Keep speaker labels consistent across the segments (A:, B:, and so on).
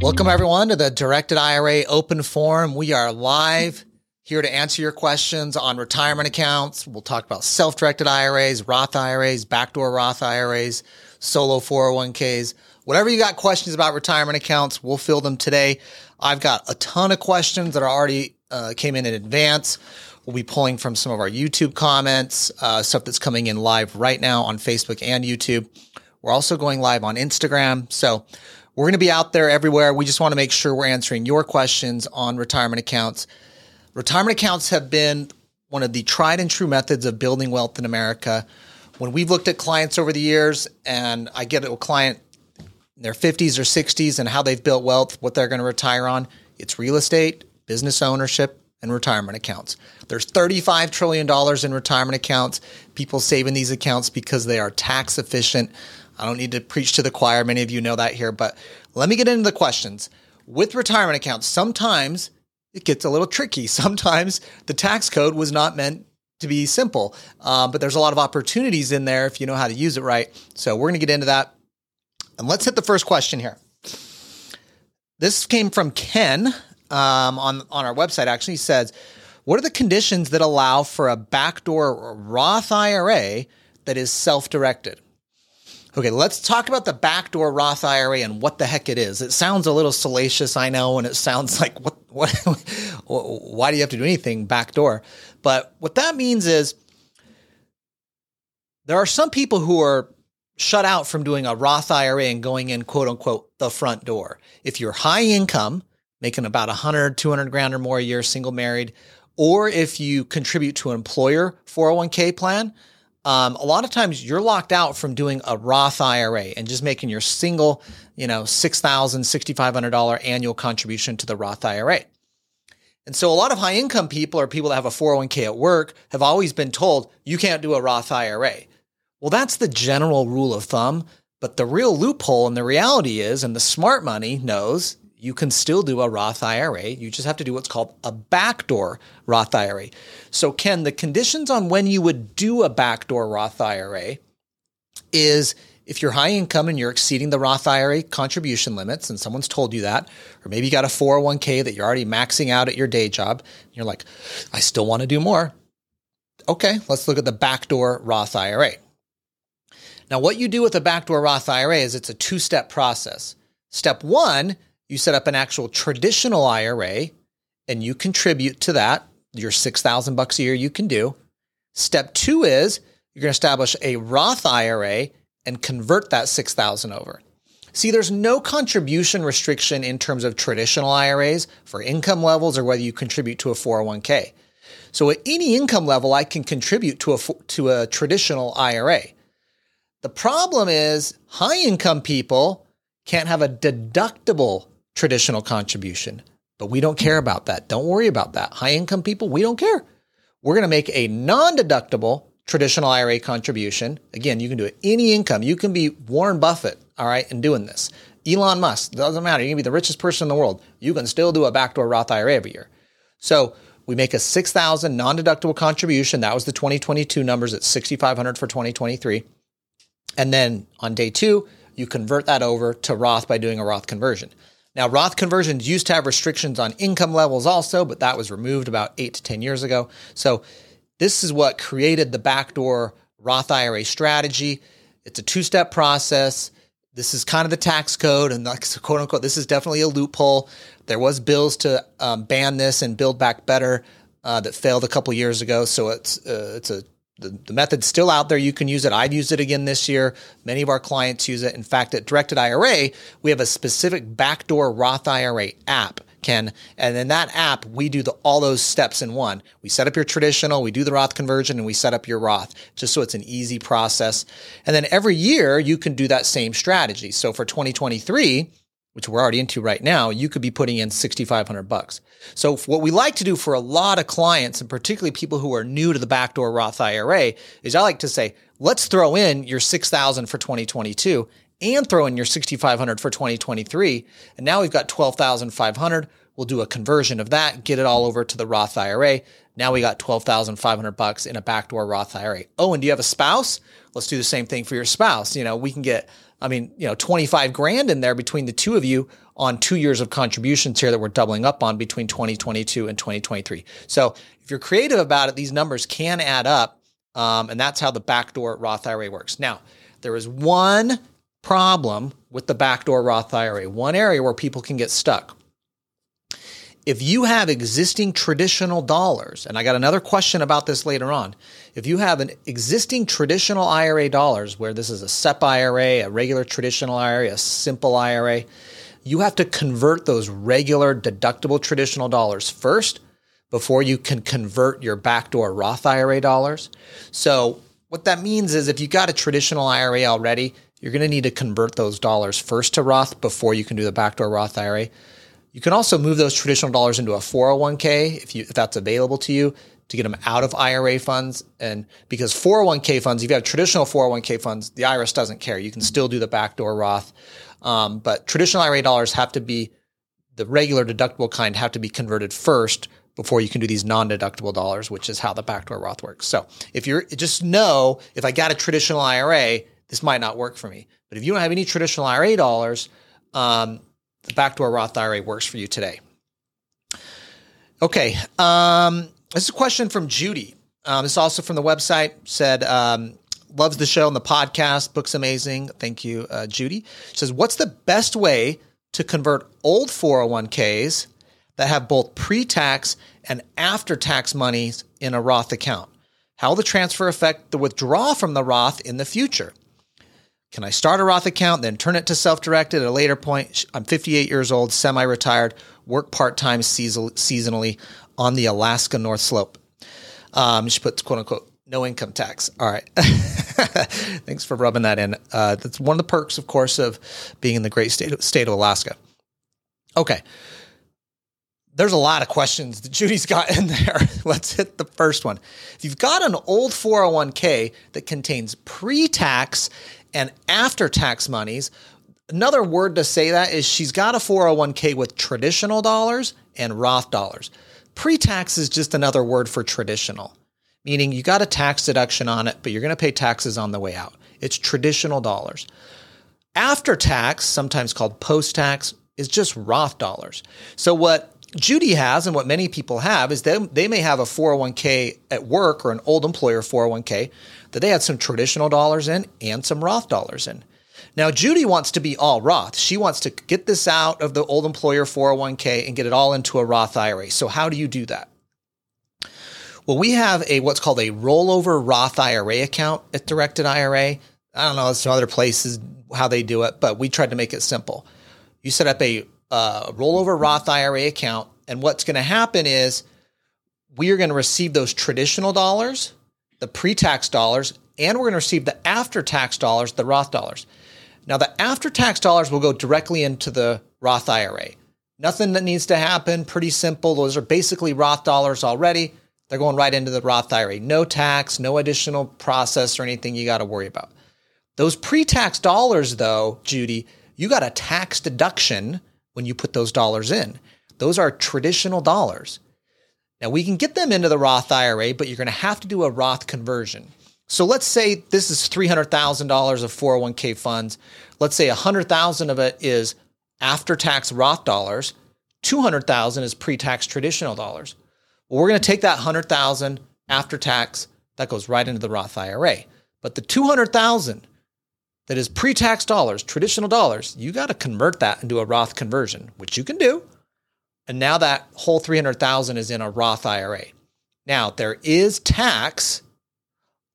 A: Welcome, everyone, to the Directed IRA Open Forum. We are live here to answer your questions on retirement accounts. We'll talk about self directed IRAs, Roth IRAs, backdoor Roth IRAs, solo 401ks. Whatever you got questions about retirement accounts, we'll fill them today. I've got a ton of questions that are already uh, came in in advance. We'll be pulling from some of our YouTube comments, uh, stuff that's coming in live right now on Facebook and YouTube. We're also going live on Instagram. So we're going to be out there everywhere. We just want to make sure we're answering your questions on retirement accounts. Retirement accounts have been one of the tried and true methods of building wealth in America. When we've looked at clients over the years, and I get a client in their 50s or 60s and how they've built wealth, what they're going to retire on, it's real estate, business ownership, and retirement accounts. There's $35 trillion in retirement accounts. People save in these accounts because they are tax efficient. I don't need to preach to the choir. Many of you know that here, but let me get into the questions. With retirement accounts, sometimes it gets a little tricky. Sometimes the tax code was not meant to be simple, um, but there's a lot of opportunities in there if you know how to use it right. So we're going to get into that. And let's hit the first question here. This came from Ken um, on, on our website, actually. He says, What are the conditions that allow for a backdoor Roth IRA that is self directed? Okay, let's talk about the backdoor Roth IRA and what the heck it is. It sounds a little salacious, I know, and it sounds like what what why do you have to do anything backdoor? But what that means is there are some people who are shut out from doing a Roth IRA and going in quote unquote the front door. If you're high income, making about 100, 200 grand or more a year, single married, or if you contribute to an employer 401k plan, um, a lot of times you're locked out from doing a Roth IRA and just making your single, you know, $6,000, $6,500 annual contribution to the Roth IRA. And so a lot of high income people or people that have a 401k at work have always been told you can't do a Roth IRA. Well, that's the general rule of thumb. But the real loophole and the reality is, and the smart money knows, you can still do a Roth IRA. You just have to do what's called a backdoor Roth IRA. So, Ken, the conditions on when you would do a backdoor Roth IRA is if you're high income and you're exceeding the Roth IRA contribution limits, and someone's told you that, or maybe you got a 401k that you're already maxing out at your day job, and you're like, I still want to do more. Okay, let's look at the backdoor Roth IRA. Now, what you do with a backdoor Roth IRA is it's a two step process. Step one, you set up an actual traditional IRA and you contribute to that. Your 6,000 bucks a year you can do. Step 2 is you're going to establish a Roth IRA and convert that 6,000 over. See, there's no contribution restriction in terms of traditional IRAs for income levels or whether you contribute to a 401k. So at any income level, I can contribute to a, to a traditional IRA. The problem is high income people can't have a deductible traditional contribution. But we don't care about that. Don't worry about that. High income people, we don't care. We're going to make a non deductible traditional IRA contribution. Again, you can do it any income. You can be Warren Buffett, all right, in doing this. Elon Musk, doesn't matter. You can be the richest person in the world. You can still do a backdoor Roth IRA every year. So we make a 6,000 non-deductible contribution. That was the 2022 numbers at 6,500 for 2023. And then on day two, you convert that over to Roth by doing a Roth conversion. Now, Roth conversions used to have restrictions on income levels also, but that was removed about eight to 10 years ago. So, this is what created the backdoor Roth IRA strategy. It's a two step process. This is kind of the tax code, and quote unquote, this is definitely a loophole. There was bills to um, ban this and build back better uh, that failed a couple years ago. So it's uh, it's a the, the method's still out there. You can use it. I've used it again this year. Many of our clients use it. In fact, at Directed IRA, we have a specific backdoor Roth IRA app. Ken, and in that app, we do the, all those steps in one. We set up your traditional, we do the Roth conversion, and we set up your Roth, just so it's an easy process. And then every year, you can do that same strategy. So for 2023, which we're already into right now, you could be putting in 6,500 bucks. So what we like to do for a lot of clients and particularly people who are new to the backdoor Roth IRA is I like to say, let's throw in your 6,000 for 2022 and throw in your 6,500 for 2023. And now we've got 12,500. We'll do a conversion of that, get it all over to the Roth IRA. Now we got 12,500 bucks in a backdoor Roth IRA. Oh, and do you have a spouse? Let's do the same thing for your spouse. You know, we can get, I mean, you know, 25 grand in there between the two of you on two years of contributions here that we're doubling up on between 2022 and 2023. So if you're creative about it, these numbers can add up. Um, and that's how the backdoor Roth IRA works. Now, there is one problem with the backdoor Roth IRA, one area where people can get stuck. If you have existing traditional dollars, and I got another question about this later on. If you have an existing traditional IRA dollars, where this is a SEP IRA, a regular traditional IRA, a simple IRA, you have to convert those regular deductible traditional dollars first before you can convert your backdoor Roth IRA dollars. So, what that means is if you got a traditional IRA already, you're going to need to convert those dollars first to Roth before you can do the backdoor Roth IRA. You can also move those traditional dollars into a 401k if you if that's available to you to get them out of IRA funds and because 401k funds, if you have traditional 401k funds, the IRS doesn't care. You can still do the backdoor Roth. Um, but traditional IRA dollars have to be the regular deductible kind have to be converted first before you can do these non-deductible dollars, which is how the backdoor Roth works. So if you're just know if I got a traditional IRA, this might not work for me. But if you don't have any traditional IRA dollars, um, the backdoor Roth IRA works for you today. Okay, um, this is a question from Judy. Um, also from the website. Said um, loves the show and the podcast. Book's amazing. Thank you, uh, Judy. Says, "What's the best way to convert old 401ks that have both pre-tax and after-tax monies in a Roth account? How will the transfer affect the withdrawal from the Roth in the future?" Can I start a Roth account, then turn it to self directed at a later point? I'm 58 years old, semi retired, work part time seasonally on the Alaska North Slope. Um, she puts quote unquote no income tax. All right. Thanks for rubbing that in. Uh, that's one of the perks, of course, of being in the great state of, state of Alaska. Okay. There's a lot of questions that Judy's got in there. Let's hit the first one. If you've got an old 401k that contains pre tax and after tax monies. Another word to say that is she's got a 401k with traditional dollars and Roth dollars. Pre tax is just another word for traditional, meaning you got a tax deduction on it, but you're going to pay taxes on the way out. It's traditional dollars. After tax, sometimes called post tax, is just Roth dollars. So, what Judy has and what many people have is they, they may have a 401k at work or an old employer 401k that they had some traditional dollars in and some Roth dollars in. Now, Judy wants to be all Roth. She wants to get this out of the old employer 401k and get it all into a Roth IRA. So, how do you do that? Well, we have a what's called a rollover Roth IRA account at Directed IRA. I don't know, some other places how they do it, but we tried to make it simple. You set up a uh, rollover Roth IRA account, and what's going to happen is we are going to receive those traditional dollars the pre tax dollars, and we're going to receive the after tax dollars, the Roth dollars. Now, the after tax dollars will go directly into the Roth IRA. Nothing that needs to happen, pretty simple. Those are basically Roth dollars already. They're going right into the Roth IRA. No tax, no additional process or anything you got to worry about. Those pre tax dollars, though, Judy, you got a tax deduction when you put those dollars in. Those are traditional dollars. Now, we can get them into the Roth IRA, but you're going to have to do a Roth conversion. So let's say this is $300,000 of 401k funds. Let's say 100,000 of it is after-tax Roth dollars, 200,000 is pre-tax traditional dollars. Well, we're going to take that 100,000 after tax that goes right into the Roth IRA. But the 200,000 that is pre-tax dollars, traditional dollars, you got to convert that into a Roth conversion, which you can do. And now that whole 300,000 is in a Roth IRA. Now, there is tax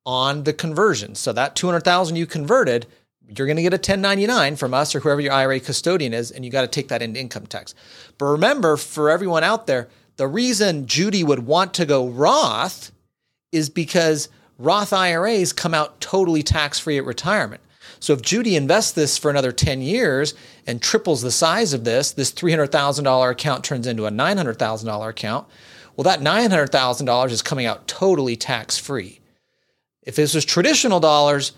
A: on the conversion. So that 200,000 you converted, you're going to get a 1099 from us or whoever your IRA custodian is and you got to take that into income tax. But remember for everyone out there, the reason Judy would want to go Roth is because Roth IRAs come out totally tax-free at retirement. So if Judy invests this for another 10 years and triples the size of this, this $300,000 account turns into a $900,000 account. Well, that $900,000 is coming out totally tax free. If this was traditional dollars,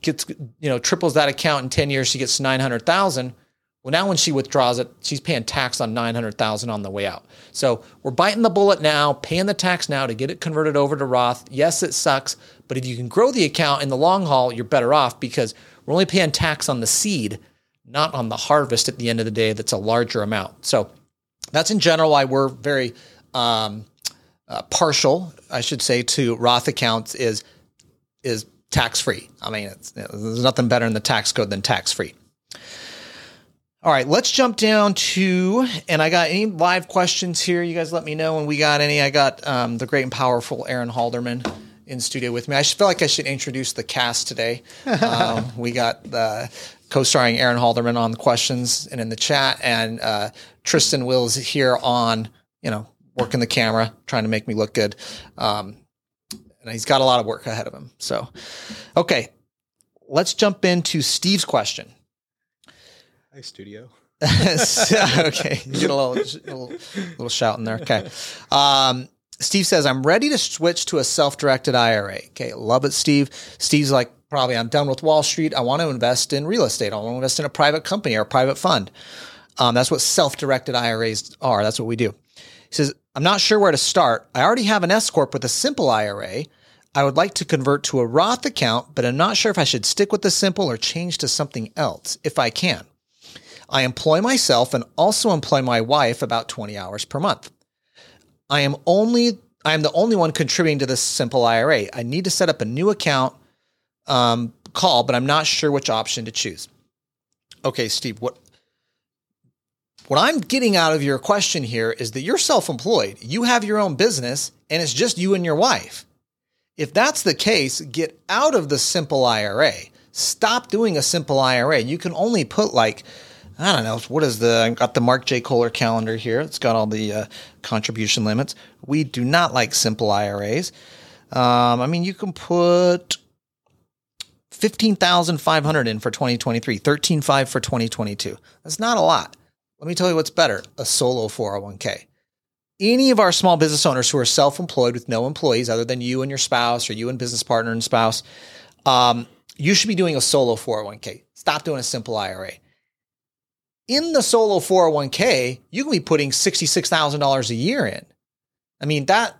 A: gets you know triples that account in 10 years, she gets 900,000. Well, now when she withdraws it, she's paying tax on 900,000 on the way out. So we're biting the bullet now, paying the tax now to get it converted over to Roth. Yes, it sucks, but if you can grow the account in the long haul, you're better off because we're only paying tax on the seed, not on the harvest at the end of the day. That's a larger amount. So that's in general why we're very um, uh, partial, I should say, to Roth accounts is is tax free. I mean, there's nothing better in the tax code than tax free. All right, let's jump down to, and I got any live questions here. You guys let me know when we got any. I got um, the great and powerful Aaron Halderman in studio with me. I feel like I should introduce the cast today. um, we got the co-starring Aaron Halderman on the questions and in the chat, and uh, Tristan Wills here on, you know, working the camera, trying to make me look good. Um, and he's got a lot of work ahead of him. So, okay, let's jump into Steve's question.
B: Hi, studio.
A: okay, you get a little, little, little shout in there. Okay. Um, Steve says, I'm ready to switch to a self directed IRA. Okay, love it, Steve. Steve's like, probably, I'm done with Wall Street. I want to invest in real estate. I want to invest in a private company or a private fund. Um, that's what self directed IRAs are. That's what we do. He says, I'm not sure where to start. I already have an S Corp with a simple IRA. I would like to convert to a Roth account, but I'm not sure if I should stick with the simple or change to something else if I can. I employ myself and also employ my wife about 20 hours per month. I am only I am the only one contributing to this simple IRA. I need to set up a new account um, call, but I'm not sure which option to choose. Okay, Steve, what what I'm getting out of your question here is that you're self-employed. You have your own business and it's just you and your wife. If that's the case, get out of the simple IRA. Stop doing a simple IRA. You can only put like I don't know what is the. I've got the Mark J. Kohler calendar here. It's got all the uh, contribution limits. We do not like simple IRAs. Um, I mean, you can put fifteen thousand five hundred in for twenty twenty three, thirteen five for twenty twenty two. That's not a lot. Let me tell you what's better: a solo 401k. Any of our small business owners who are self employed with no employees other than you and your spouse, or you and business partner and spouse, um, you should be doing a solo 401k. Stop doing a simple IRA in the solo 401k, you can be putting $66,000 a year in. I mean, that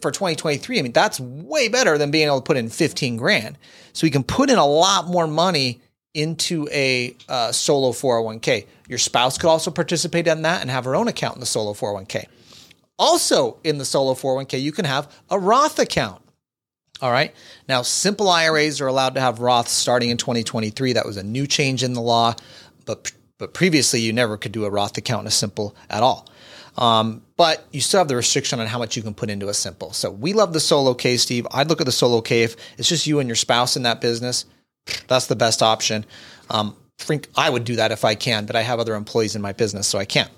A: for 2023, I mean, that's way better than being able to put in 15 grand. So you can put in a lot more money into a uh, solo 401k. Your spouse could also participate in that and have her own account in the solo 401k. Also, in the solo 401k, you can have a Roth account. All right. Now, simple IRAs are allowed to have Roths starting in 2023. That was a new change in the law, but but previously, you never could do a Roth account in a simple at all. Um, but you still have the restriction on how much you can put into a simple. So we love the solo K, Steve. I'd look at the solo K if it's just you and your spouse in that business. That's the best option. Um, I would do that if I can, but I have other employees in my business, so I can't.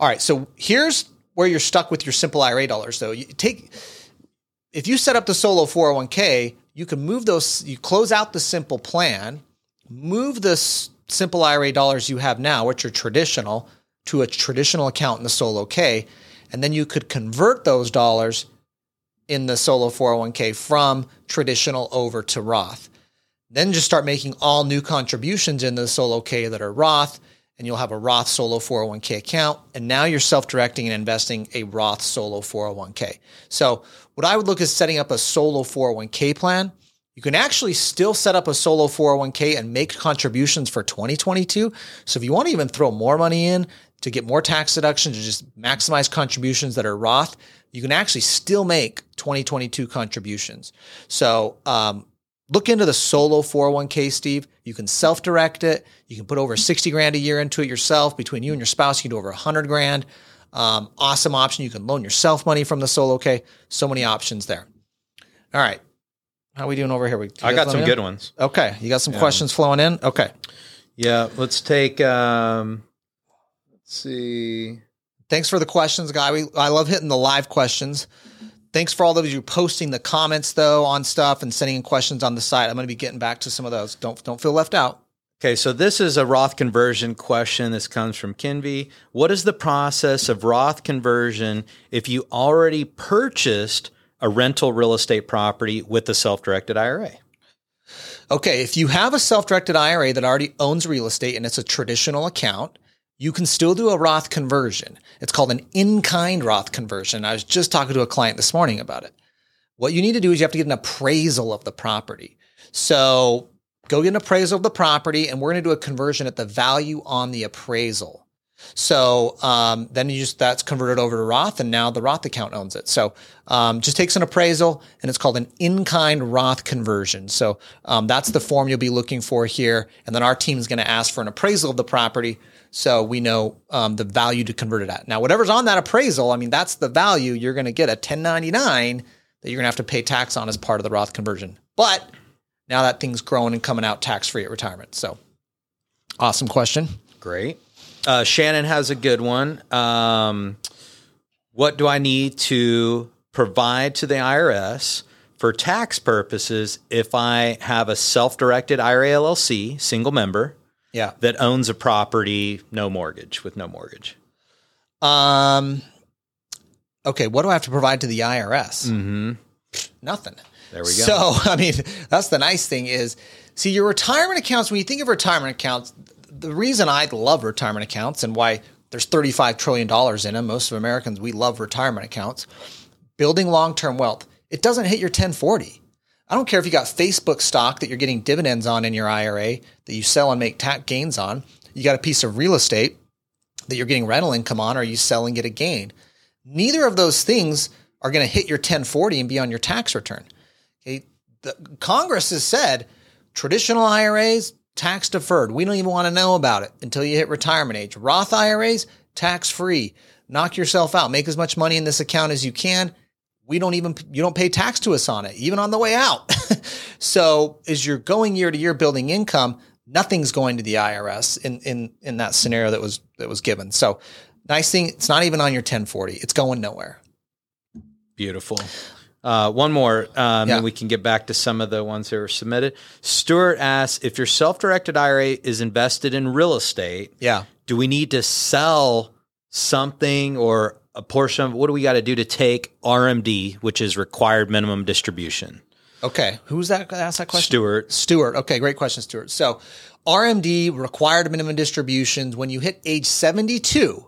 A: All right, so here's where you're stuck with your simple IRA dollars. Though you take, if you set up the solo 401k, you can move those. You close out the simple plan, move this simple IRA dollars you have now, which are traditional, to a traditional account in the Solo K. And then you could convert those dollars in the Solo 401k from traditional over to Roth. Then just start making all new contributions in the Solo K that are Roth, and you'll have a Roth Solo 401k account. And now you're self directing and investing a Roth Solo 401k. So, what I would look is setting up a Solo 401k plan you can actually still set up a solo 401k and make contributions for 2022. So if you want to even throw more money in to get more tax deductions or just maximize contributions that are Roth, you can actually still make 2022 contributions. So um, look into the solo 401k, Steve. You can self direct it. You can put over 60 grand a year into it yourself. Between you and your spouse, you can do over 100 grand. Um, awesome option. You can loan yourself money from the solo K. So many options there. All right. How are we doing over here? We,
B: I got some good ones.
A: Okay. You got some yeah. questions flowing in? Okay.
B: Yeah. Let's take, um, let's see.
A: Thanks for the questions, guy. We, I love hitting the live questions. Thanks for all of you posting the comments though on stuff and sending in questions on the site. I'm going to be getting back to some of those. Don't don't feel left out.
B: Okay, so this is a Roth conversion question. This comes from Kinvey. What is the process of Roth conversion if you already purchased a rental real estate property with a self directed IRA?
A: Okay, if you have a self-directed IRA that already owns real estate and it's a traditional account, you can still do a Roth conversion. It's called an in-kind Roth conversion. I was just talking to a client this morning about it. What you need to do is you have to get an appraisal of the property. So go get an appraisal of the property and we're going to do a conversion at the value on the appraisal. So um, then you just that's converted over to Roth, and now the Roth account owns it. So um, just takes an appraisal, and it's called an in-kind Roth conversion. So um, that's the form you'll be looking for here, and then our team is going to ask for an appraisal of the property, so we know um, the value to convert it at. Now, whatever's on that appraisal, I mean, that's the value you're going to get a 1099 that you're going to have to pay tax on as part of the Roth conversion. But now that thing's growing and coming out tax free at retirement. So awesome question.
B: Great. Uh, Shannon has a good one. Um, what do I need to provide to the IRS for tax purposes if I have a self directed IRA LLC, single member,
A: Yeah.
B: that owns a property, no mortgage, with no mortgage?
A: Um. Okay, what do I have to provide to the IRS?
B: Mm-hmm.
A: Nothing.
B: There we go.
A: So, I mean, that's the nice thing is, see, your retirement accounts. When you think of retirement accounts, the reason I love retirement accounts and why there's 35 trillion dollars in them. Most of Americans we love retirement accounts. Building long-term wealth. It doesn't hit your 1040. I don't care if you got Facebook stock that you're getting dividends on in your IRA that you sell and make tax gains on. You got a piece of real estate that you're getting rental income on, or you sell and get a gain. Neither of those things are going to hit your 1040 and be on your tax return. Okay, the Congress has said traditional IRAs tax deferred. We don't even want to know about it until you hit retirement age. Roth IRAs tax free. Knock yourself out. Make as much money in this account as you can. We don't even you don't pay tax to us on it, even on the way out. so as you're going year to year building income, nothing's going to the IRS in in in that scenario that was that was given. So nice thing, it's not even on your 1040. It's going nowhere.
B: Beautiful. Uh, one more, um,
A: Yeah.
B: then we can get back to some of the ones that were submitted. Stuart asks if your self directed IRA is invested in real estate,
A: Yeah.
B: do we need to sell something or a portion of what do we got to do to take RMD, which is required minimum distribution?
A: Okay. Who's that asked that question?
B: Stuart.
A: Stewart. Okay, great question, Stuart. So, RMD required minimum distributions when you hit age 72,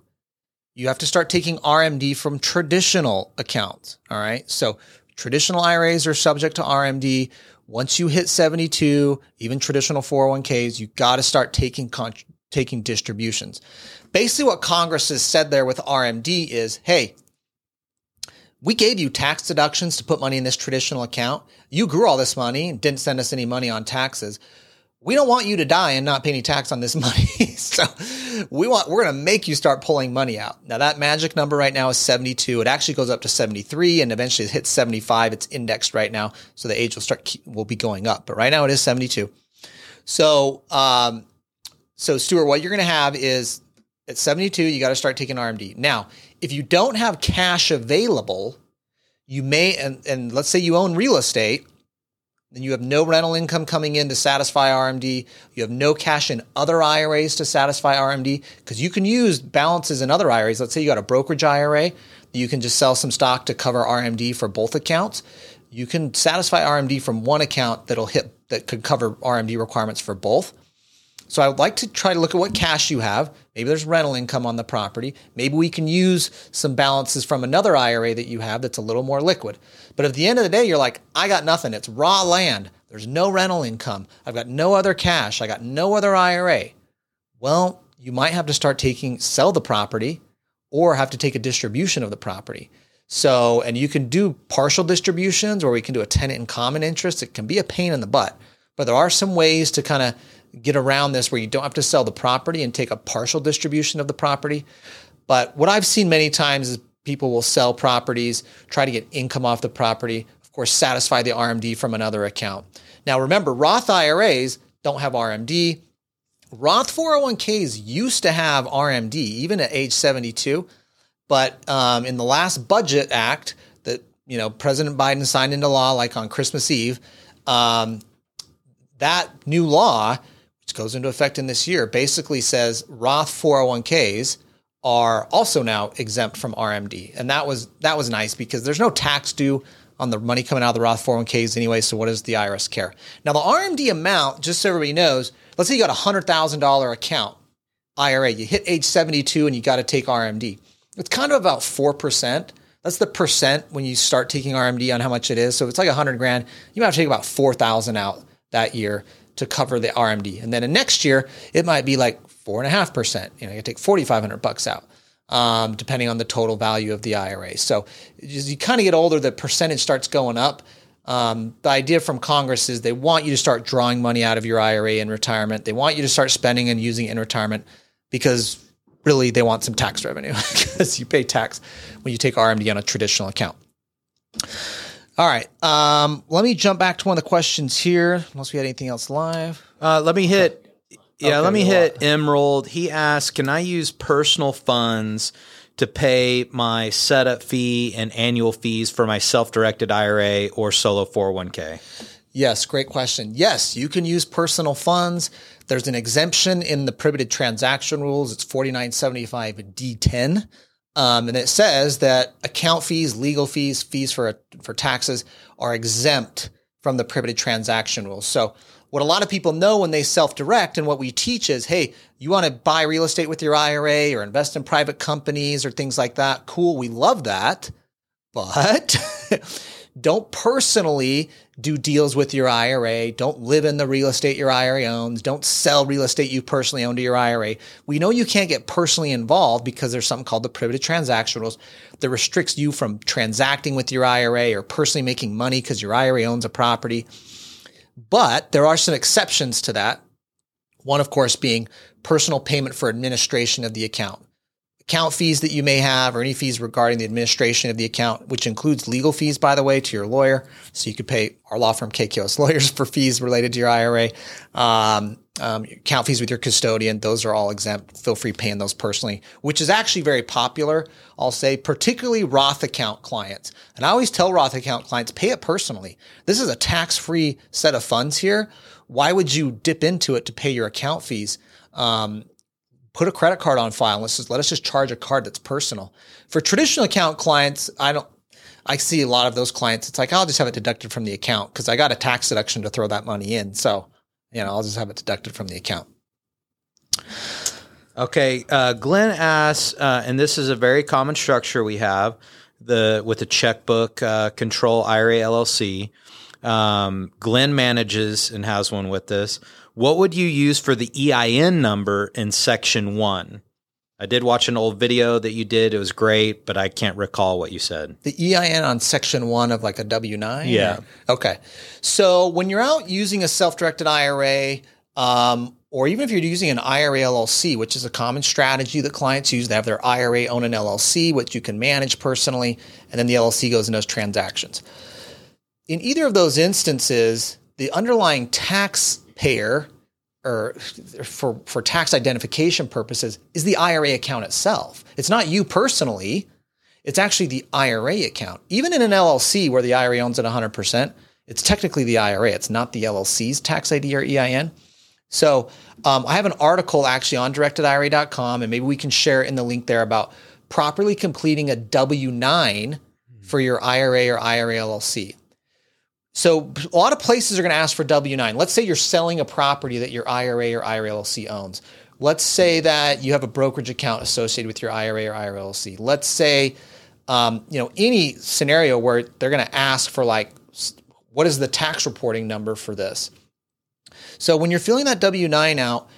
A: you have to start taking RMD from traditional accounts. All right. So, traditional IRAs are subject to RMD. Once you hit 72, even traditional 401ks, you got to start taking con- taking distributions. Basically, what Congress has said there with RMD is, hey, we gave you tax deductions to put money in this traditional account. You grew all this money and didn't send us any money on taxes. We don't want you to die and not pay any tax on this money. so we want we're going to make you start pulling money out. Now that magic number right now is 72. It actually goes up to 73 and eventually it hits 75. It's indexed right now, so the age will start will be going up. But right now it is 72. So um so Stuart, what you're going to have is at 72, you got to start taking RMD. Now, if you don't have cash available, you may, and, and let's say you own real estate, then you have no rental income coming in to satisfy RMD. You have no cash in other IRAs to satisfy RMD because you can use balances in other IRAs. Let's say you got a brokerage IRA, you can just sell some stock to cover RMD for both accounts. You can satisfy RMD from one account that'll hit that could cover RMD requirements for both. So I would like to try to look at what cash you have. Maybe there's rental income on the property. Maybe we can use some balances from another IRA that you have that's a little more liquid. But at the end of the day, you're like, I got nothing. It's raw land. There's no rental income. I've got no other cash. I got no other IRA. Well, you might have to start taking, sell the property or have to take a distribution of the property. So, and you can do partial distributions or we can do a tenant in common interest. It can be a pain in the butt, but there are some ways to kind of get around this where you don't have to sell the property and take a partial distribution of the property. But what I've seen many times is people will sell properties, try to get income off the property, of course, satisfy the RMD from another account. Now, remember, Roth IRAs don't have RMD. Roth 401ks used to have RMD even at age 72, but um, in the last budget act that you know President Biden signed into law, like on Christmas Eve, um, that new law, which goes into effect in this year, basically says Roth 401ks are also now exempt from RMD, and that was that was nice because there's no tax due on the money coming out of the Roth 401ks anyway. So what does the IRS care? Now the RMD amount, just so everybody knows, let's say you got a hundred thousand dollar account IRA, you hit age 72 and you got to take RMD. It's kind of about four percent. That's the percent when you start taking RMD on how much it is. So if it's like a hundred grand, you might have to take about four thousand out that year to cover the RMD. And then in next year, it might be like four and a half percent. You know, you take 4,500 bucks out, um, depending on the total value of the IRA. So as you kind of get older, the percentage starts going up. Um, the idea from Congress is they want you to start drawing money out of your IRA in retirement. They want you to start spending and using it in retirement because really they want some tax revenue because you pay tax when you take RMD on a traditional account. All right. Um, let me jump back to one of the questions here, unless we had anything else live.
B: Uh, let me hit. Yeah,
A: Okay,
B: let me hit Emerald. He asked, "Can I use personal funds to pay my setup fee and annual fees for my self-directed IRA or solo 401k?"
A: Yes, great question. Yes, you can use personal funds. There's an exemption in the prohibited transaction rules. It's 4975 D10. Um, and it says that account fees, legal fees, fees for for taxes are exempt from the prohibited transaction rules. So what a lot of people know when they self-direct and what we teach is, hey, you want to buy real estate with your IRA or invest in private companies or things like that. Cool, we love that. But don't personally do deals with your IRA. Don't live in the real estate your IRA owns. Don't sell real estate you personally own to your IRA. We know you can't get personally involved because there's something called the prohibited transaction rules that restricts you from transacting with your IRA or personally making money because your IRA owns a property. But there are some exceptions to that. One, of course, being personal payment for administration of the account account fees that you may have or any fees regarding the administration of the account, which includes legal fees, by the way, to your lawyer. So you could pay our law firm KKOS lawyers for fees related to your IRA. Um, um, account fees with your custodian, those are all exempt. Feel free paying those personally, which is actually very popular. I'll say, particularly Roth account clients. And I always tell Roth account clients, pay it personally. This is a tax free set of funds here. Why would you dip into it to pay your account fees? Um, put a credit card on file. Let's just let us just charge a card that's personal. For traditional account clients, I don't. I see a lot of those clients. It's like I'll just have it deducted from the account because I got a tax deduction to throw that money in. So you know I'll just have it deducted from the account.
B: Okay, uh, Glenn asks, uh, and this is a very common structure we have the with the checkbook uh, control IRA LLC. Um, Glenn manages and has one with this. What would you use for the EIN number in section one? I did watch an old video that you did. It was great, but I can't recall what you said.
A: The EIN on section one of like a W nine.
B: Yeah.
A: Okay. So when you're out using a self-directed IRA, um, or even if you're using an IRA LLC, which is a common strategy that clients use, they have their IRA own an LLC, which you can manage personally, and then the LLC goes and does transactions. In either of those instances, the underlying taxpayer or for, for tax identification purposes is the IRA account itself. It's not you personally. It's actually the IRA account. Even in an LLC where the IRA owns it 100%, it's technically the IRA. It's not the LLC's tax ID or EIN. So um, I have an article actually on directedira.com, and maybe we can share it in the link there about properly completing a W 9 for your IRA or IRA LLC. So a lot of places are going to ask for W 9. Let's say you're selling a property that your IRA or IRA LLC owns. Let's say that you have a brokerage account associated with your IRA or IRA LLC. Let's say, um, you know, any scenario where they're going to ask for like, what is the tax reporting number for this? So when you're filling that W 9 out,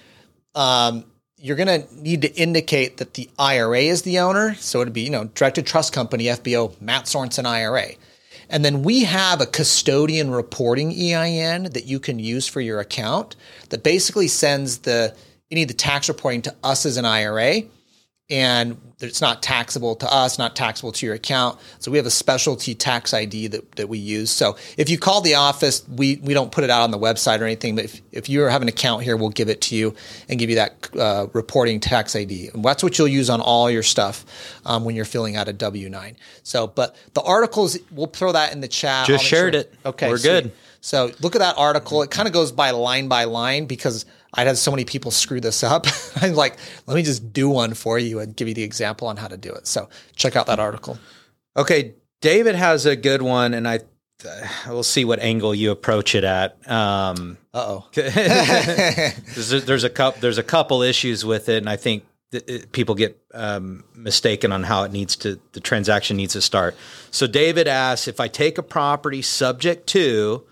A: um, you're going to need to indicate that the IRA is the owner. So it'd be, you know, Directed Trust Company, FBO, Mat Sorensen IRA. And then we have a custodian reporting EIN that you can use for your account that basically sends the any of the tax reporting to us as an IRA. And it's not taxable to us, not taxable to your account. So we have a specialty tax ID that, that we use. So if you call the office, we, we don't put it out on the website or anything, but if, if you have an account here, we'll give it to you and give you that uh, reporting tax ID. And that's what you'll use on all your stuff um, when you're filling out a W 9. So, but the articles, we'll throw that in the chat.
B: Just shared
A: sure-
B: it.
A: Okay.
B: We're
A: sweet.
B: good.
A: So look at that article. It kind of goes by line by line because I'd had so many people screw this up. I'm like, let me just do one for you and give you the example on how to do it. So check out that article.
B: Okay, David has a good one, and I we'll see what angle you approach it at. Um,
A: Uh oh.
B: there's a, there's a couple there's a couple issues with it, and I think th- it- people get um, mistaken on how it needs to the transaction needs to start. So David asks if I take a property subject to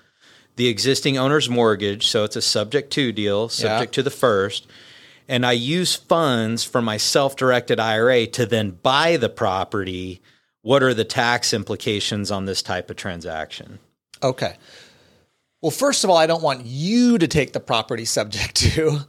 B: the existing owner's mortgage, so it's a subject to deal, subject to the first, and I use funds from my self directed IRA to then buy the property. What are the tax implications on this type of transaction?
A: Okay. Well, first of all, I don't want you to take the property subject to.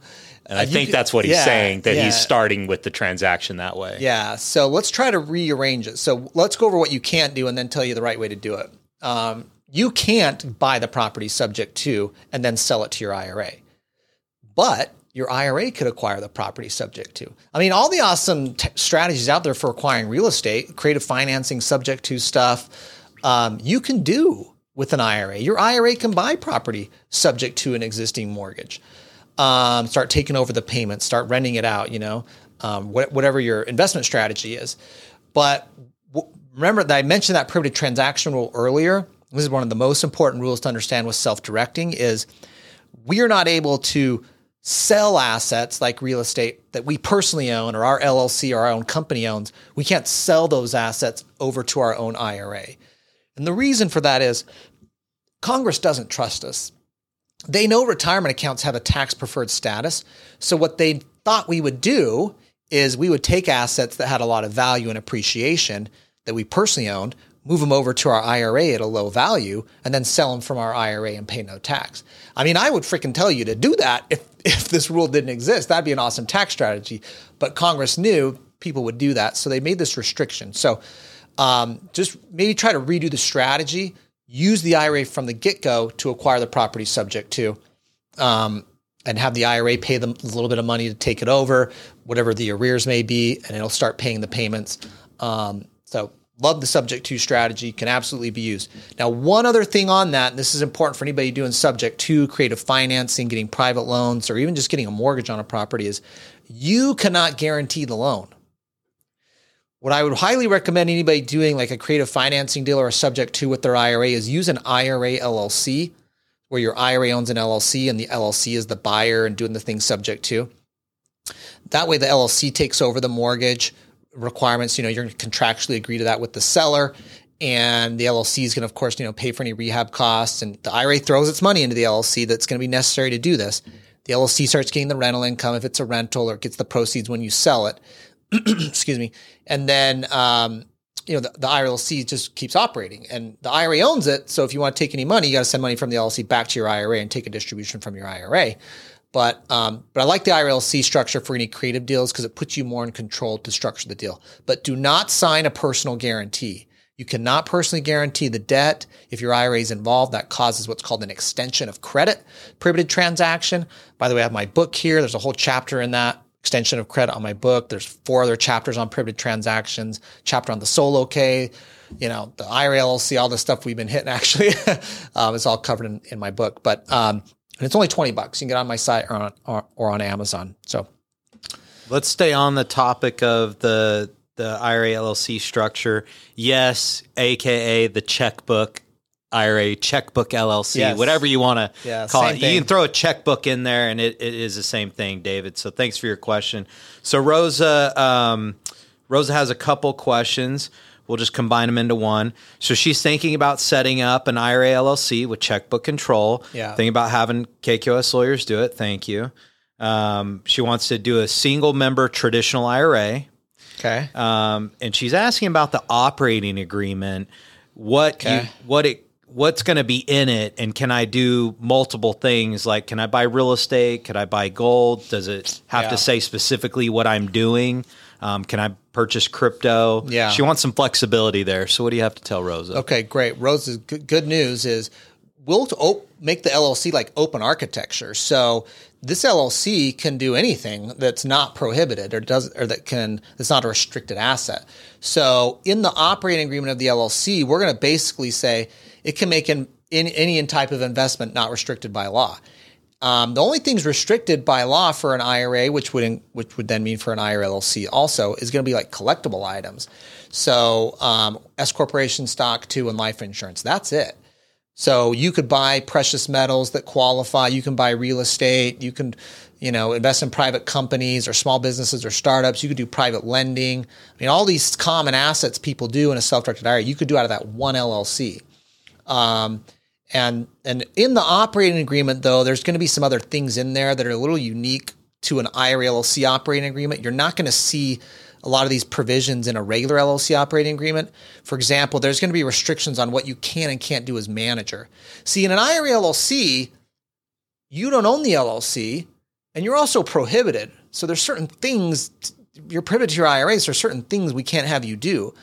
C: And I
A: you
C: think
A: could-
C: that's what he's
A: yeah,
C: saying that
A: yeah.
C: he's starting with the transaction that way.
A: Yeah. So let's try to rearrange it. So let's go over what you can't do and then tell you the right way to do it. Um, you can't buy the property subject to and then sell it to your IRA. But your IRA could acquire the property subject to. I mean, all the awesome t- strategies out there for acquiring real estate, creative financing subject to stuff, um, you can do with an IRA. Your IRA can buy property subject to an existing mortgage. Um, start taking over the payments, start renting it out, you know, um, wh- whatever your investment strategy is. But w- remember that I mentioned that prohibited transaction rule earlier. This is one of the most important rules to understand with self-directing is we are not able to sell assets like real estate that we personally own or our LLC or our own company owns. We can't sell those assets over to our own IRA. And the reason for that is Congress doesn't trust us. They know retirement accounts have a tax preferred status. So what they thought we would do is we would take assets that had a lot of value and appreciation that we personally owned, move them over to our IRA at a low value, and then sell them from our IRA and pay no tax. I mean, I would freaking tell you to do that if, if this rule didn't exist. That'd be an awesome tax strategy. But Congress knew people would do that. So they made this restriction. So um, just maybe try to redo the strategy, use the IRA from the get go to acquire the property subject to. Um, and have the IRA pay them a little bit of money to take it over, whatever the arrears may be, and it'll start paying the payments. Um, so, love the subject to strategy, can absolutely be used. Now, one other thing on that, and this is important for anybody doing subject to creative financing, getting private loans, or even just getting a mortgage on a property, is you cannot guarantee the loan. What I would highly recommend anybody doing like a creative financing deal or a subject to with their IRA is use an IRA LLC where your IRA owns an LLC and the LLC is the buyer and doing the thing subject to. That way, the LLC takes over the mortgage requirements. You know, you're going to contractually agree to that with the seller, and the LLC is going to, of course, you know, pay for any rehab costs. And the IRA throws its money into the LLC that's going to be necessary to do this. The LLC starts getting the rental income if it's a rental, or gets the proceeds when you sell it. Excuse me, and then um, you know, the, the IRLC just keeps operating and the IRA owns it. So if you want to take any money, you got to send money from the LLC back to your IRA and take a distribution from your IRA. But, um, but I like the IRLC structure for any creative deals because it puts you more in control to structure the deal. But do not sign a personal guarantee. You cannot personally guarantee the debt. If your IRA is involved, that causes what's called an extension of credit prohibited transaction. By the way, I have my book here. There's a whole chapter in that extension of credit on my book. There's four other chapters on prohibited transactions, chapter on the solo K, you know, the IRA LLC, all the stuff we've been hitting actually. um, it's all covered in, in my book, but, um, and it's only 20 bucks. You can get on my site or on, or, or on Amazon. So
B: Let's stay on the topic of the the IRA LLC structure. Yes, aka the checkbook IRA checkbook LLC,
A: Yes.
B: whatever you want to
A: Yeah,
B: call it.
A: thing.
B: You can throw a checkbook in there, and it, it is the same thing, David. So thanks for your question. So Rosa, um, Rosa has a couple questions. We'll just combine them into one. So she's thinking about setting up an IRA LLC with checkbook control.
A: Yeah.
B: Thinking about having KKOS lawyers do it. Thank you. Um, she wants to do a single member traditional IRA.
A: Okay.
B: Um, and she's asking about the operating agreement. What you, what it what's going to be in it, and can I do multiple things? Like, can I buy real estate? Could I buy gold? Does it have
A: Yeah.
B: to say specifically what I'm doing? Um, can I purchase crypto?
A: Yeah.
B: she wants some flexibility there. So, what do you have to tell Rosa?
A: Okay, great. Rose's good, good news is we'll op- make the LLC like open architecture. So this LLC can do anything that's not prohibited or does or that can that's not a restricted asset. So in the operating agreement of the LLC, we're going to basically say it can make in, in any type of investment not restricted by law. Um, the only things restricted by law for an IRA, which would which would then mean for an IRA LLC also, is going to be like collectible items. So um, S corporation stock too and life insurance. That's it. So you could buy precious metals that qualify. You can buy real estate. You can, you know, invest in private companies or small businesses or startups. You could do private lending. I mean, all these common assets people do in a self-directed IRA, you could do out of that one LLC. Um, and and in the operating agreement, though, there's going to be some other things in there that are a little unique to an IRA LLC operating agreement. You're not going to see a lot of these provisions in a regular LLC operating agreement. For example, there's going to be restrictions on what you can and can't do as manager. See, in an IRA LLC, you don't own the LLC and you're also prohibited. So there's certain things you're prohibited to your IRAs. There's certain things we can't have you do.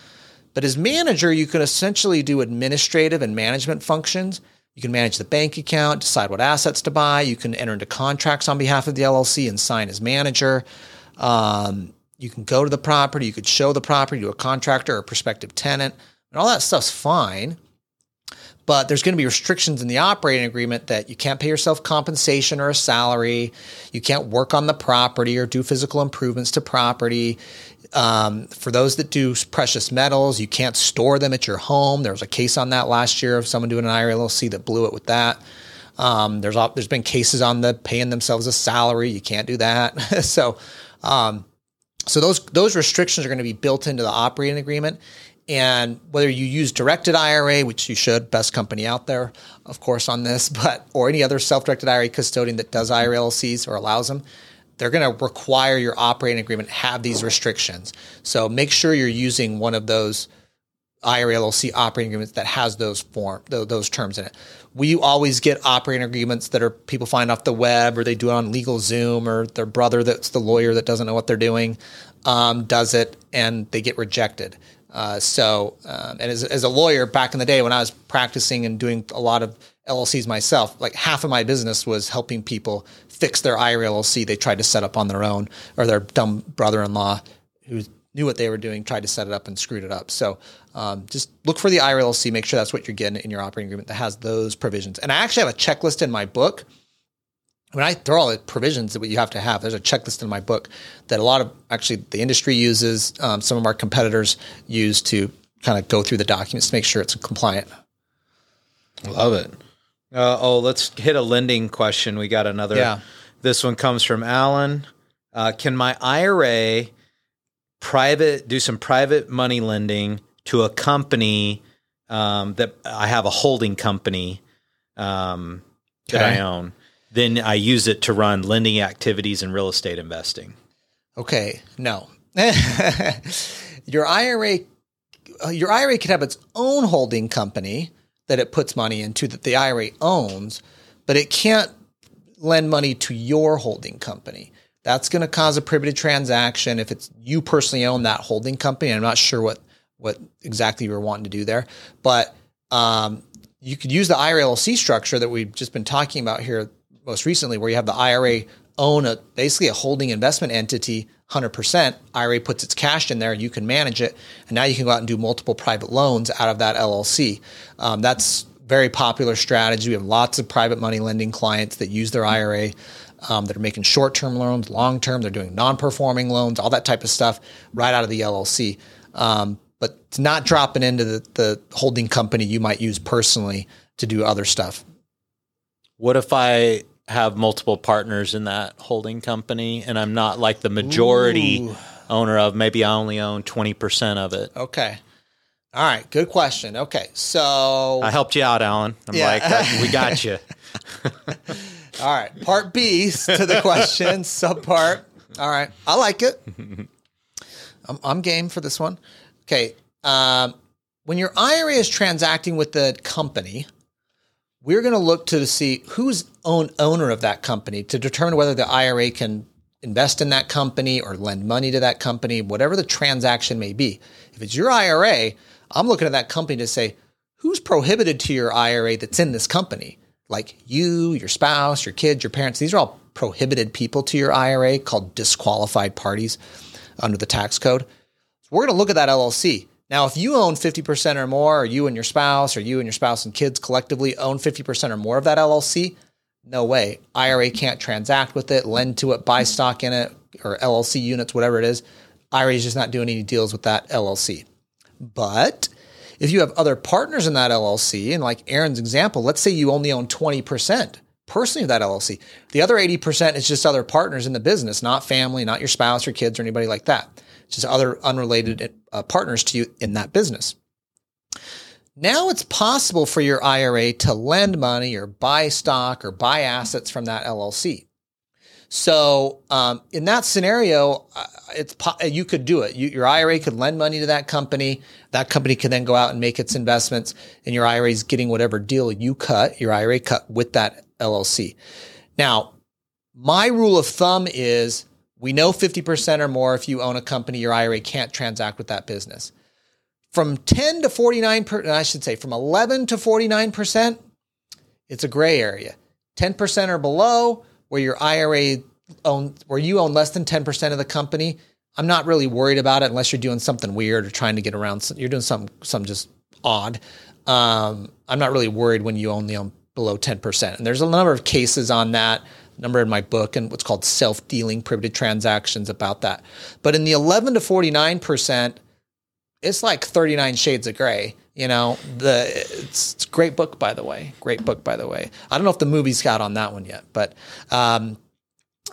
A: But as manager, you can essentially do administrative and management functions. You can manage the bank account, decide what assets to buy. You can enter into contracts on behalf of the LLC and sign as manager. Um, you can go to the property, you could show the property to a contractor or a prospective tenant, and all that stuff's fine. But there's going to be restrictions in the operating agreement that you can't pay yourself compensation or a salary. You can't work on the property or do physical improvements to property. Um, for those that do precious metals, you can't store them at your home. There was a case on that last year of someone doing an IRA LLC that blew it with that. Um, there's there's been cases on the paying themselves a salary. You can't do that. so um, so those those restrictions are going to be built into the operating agreement. And whether you use directed IRA, which you should, best company out there, of course, on this, but or any other self-directed IRA custodian that does IRA LLCs or allows them, they're going to require your operating agreement have these restrictions. So make sure you're using one of those IRA LLC operating agreements that has those form those terms in it. We always get operating agreements that are people find off the web or they do it on LegalZoom or their brother that's the lawyer that doesn't know what they're doing um, does it and they get rejected. Uh, so, um, and as, as a lawyer back in the day when I was practicing and doing a lot of LLCs myself, like half of my business was helping people fix their IRA LLC they tried to set up on their own or their dumb brother-in-law who knew what they were doing, tried to set it up and screwed it up. So um, just look for the IRA LLC, make sure that's what you're getting in your operating agreement that has those provisions. And I actually have a checklist in my book. When I throw all the provisions that you have to have. There's a checklist in my book that a lot of actually the industry uses, um, some of our competitors use to kind of go through the documents to make sure it's compliant.
B: Love it. Uh, oh, let's hit a lending question. We got another.
A: Yeah.
B: This one comes from Alan. Uh, can my IRA private do some private money lending to a company um, that I have a holding company um, that
A: Okay.
B: I own? Then I use it to run lending activities and real estate investing.
A: Okay, no. your IRA, uh, your IRA could have its own holding company that it puts money into that the IRA owns, but it can't lend money to your holding company. That's going to cause a prohibited transaction if it's you personally own that holding company. I'm not sure what what exactly you were wanting to do there, but um, you could use the IRA LLC structure that we've just been talking about here most recently, where you have the IRA own a basically a holding investment entity 100%. IRA puts its cash in there, you can manage it, and now you can go out and do multiple private loans out of that LLC. Um, that's very popular strategy. We have lots of private money lending clients that use their IRA. Um, that are making short-term loans, long-term. They're doing non-performing loans, all that type of stuff, right out of the LLC. Um, but it's not dropping into the, the holding company you might use personally to do other stuff.
B: What if I have multiple partners in that holding company and I'm not like the majority
A: Ooh.
B: owner of maybe I only own 20% of it?
A: Okay. All right. Good question. Okay. So,
B: I helped you out, Alan. I'm
A: Yeah.
B: like, "Uh, we got you.
A: all right. Part B to the question, subpart. All right. I like it. I'm, I'm game for this one. Okay. Um, when your IRA is transacting with the company, we're going to look to see who's own owner of that company to determine whether the IRA can invest in that company or lend money to that company, whatever the transaction may be. If it's your IRA, I'm looking at that company to say, who's prohibited to your IRA that's in this company? Like you, your spouse, your kids, your parents. These are all prohibited people to your IRA called disqualified parties under the tax code. So we're going to look at that LLC. Now, if you own 50% or more, or you and your spouse, or you and your spouse and kids collectively own 50% or more of that LLC, no way. IRA can't transact with it, lend to it, buy stock in it, or LLC units, whatever it is. IRA is just not doing any deals with that LLC. But If you have other partners in that LLC, and like Aaron's example, let's say you only own 20% personally of that LLC, the other 80% is just other partners in the business, not family, not your spouse or kids or anybody like that. Just other unrelated uh, partners to you in that business. Now it's possible for your IRA to lend money or buy stock or buy assets from that LLC. So um, in that scenario, uh, it's you could do it. You, your IRA could lend money to that company. That company can then go out and make its investments, and your IRA is getting whatever deal you cut. Your IRA cut with that LLC. Now, my rule of thumb is we know 50% or more if you own a company, your IRA can't transact with that business. From 10 to 49, per, I should say from 11 to 49%, it's a gray area. 10% or below, where your IRA own, where you own less than 10% of the company, I'm not really worried about it unless you're doing something weird or trying to get around. You're doing something, something just odd. Um, I'm not really worried when you only own below 10%. And there's a number of cases on that, number in my book and what's called self-dealing prohibited transactions about that. But in the 11 to 49%, it's like 39 shades of gray. You know, the it's, it's, a great book by the way. Great book by the way. I don't know if the movie's got on that one yet, but um,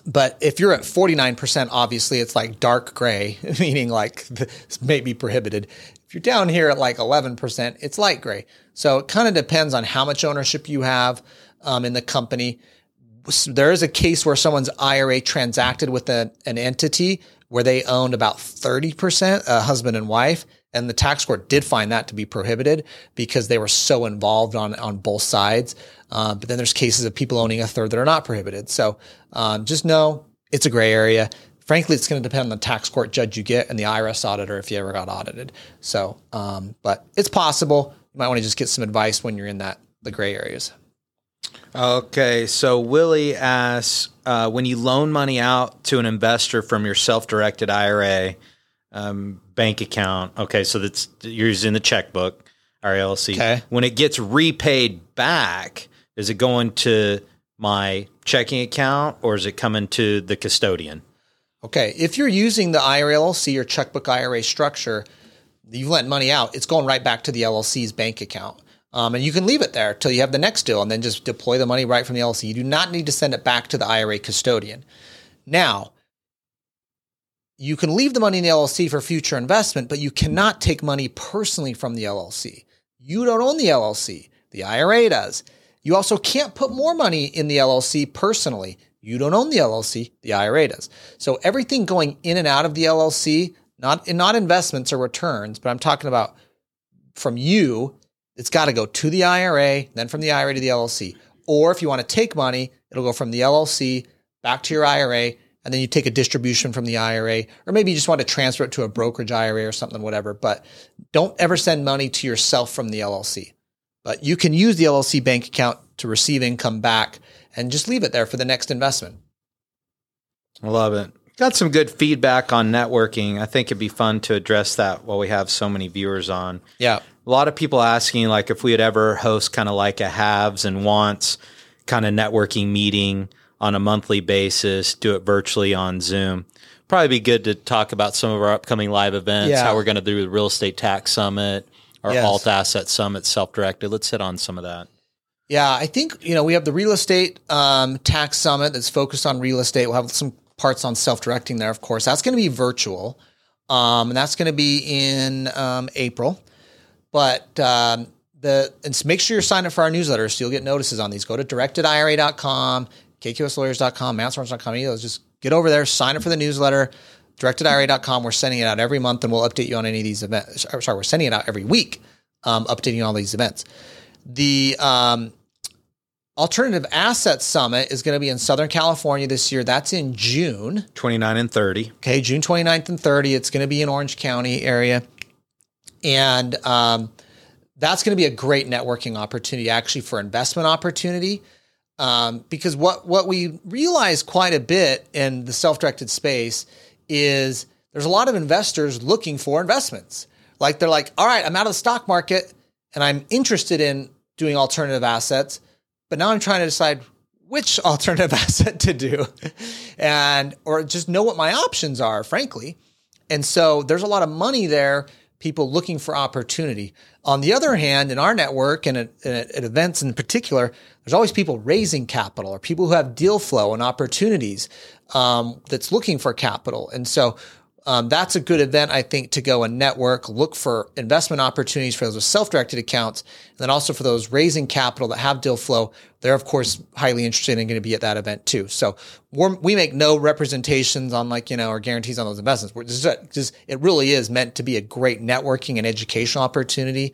A: but if you're at 49%, obviously it's like dark gray, meaning like this may be prohibited. If you're down here at like 11%, it's light gray. So it kind of depends on how much ownership you have um, in the company. There is a case where someone's IRA transacted with a, an entity where they owned about 30%, a husband and wife. And the tax court did find that to be prohibited because they were so involved on, on both sides. Uh, but then there's cases of people owning a third that are not prohibited. So um, just know it's a gray area. Frankly, it's going to depend on the tax court judge you get and the IRS auditor if you ever got audited. So, um, but it's possible. You might want to just get some advice when you're in that the gray areas.
B: Okay, so Willie asks uh, when you loan money out to an investor from your self-directed IRA um, bank account. Okay, so that's you're using the checkbook, RLC.
A: Okay.
B: When it gets repaid back, is it going to my checking account or is it coming to the custodian?
A: Okay, if you're using the IRA LLC or checkbook IRA structure, you've lent money out, it's going right back to the LLC's bank account. Um, and you can leave it there till you have the next deal and then just deploy the money right from the LLC. You do not need to send it back to the IRA custodian. Now, you can leave the money in the LLC for future investment, but you cannot take money personally from the LLC. You don't own the LLC, the IRA does. You also can't put more money in the LLC personally. You don't own the LLC, the IRA does. So everything going in and out of the LLC, not not investments or returns, but I'm talking about from you, it's got to go to the IRA, then from the IRA to the LLC. Or if you want to take money, it'll go from the LLC back to your IRA, and then you take a distribution from the IRA, or maybe you just want to transfer it to a brokerage IRA or something, whatever. But don't ever send money to yourself from the LLC. But you can use the LLC bank account to receive income back and just leave it there for the next investment.
B: I love it. Got some good feedback on networking. I think it'd be fun to address that while we have so many viewers on.
A: Yeah.
B: A lot of people asking like if we would ever host kind of like a haves and wants kind of networking meeting on a monthly basis, do it virtually on Zoom. Probably be good to talk about some of our upcoming live events,
A: Yeah.
B: how we're going to do the real estate tax summit, our
A: Yes.
B: alt asset summit, self directed. Let's hit on some of that.
A: Yeah, I think you know we have the real estate um, tax summit that's focused on real estate. We'll have some parts on self directing there, of course. That's going to be virtual, um, and that's going to be in um, April. But um, the and so make sure you're signed up for our newsletter so you'll get notices on these. Go to directedira.com, kkoslawyers.com, matsorensen.com. Any of just get over there, sign up for the newsletter. Directedira.com. We're sending it out every month, and we'll update you on any of these events. Sorry, we're sending it out every week, um, updating all these events. The um, Alternative Asset Summit is going to be in Southern California this year. That's in June.
B: 29 and 30.
A: Okay, June 29th and 30. It's going to be in Orange County area. And um, that's going to be a great networking opportunity, actually, for investment opportunity. Um, because what, what we realize quite a bit in the self directed space is there's a lot of investors looking for investments. Like they're like, all right, I'm out of the stock market and I'm interested in doing alternative assets, but now I'm trying to decide which alternative asset to do and or just know what my options are, frankly. And so there's a lot of money there people looking for opportunity. On the other hand, in our network and at, at, events in particular, there's always people raising capital or people who have deal flow and opportunities um, that's looking for capital. And so um, that's a good event, I think, to go and network, look for investment opportunities for those with self-directed accounts, and then also for those raising capital that have deal flow. They're of course highly interested and going to be at that event too. So we make no representations on like you know or guarantees on those investments. We're just, just it really is meant to be a great networking and educational opportunity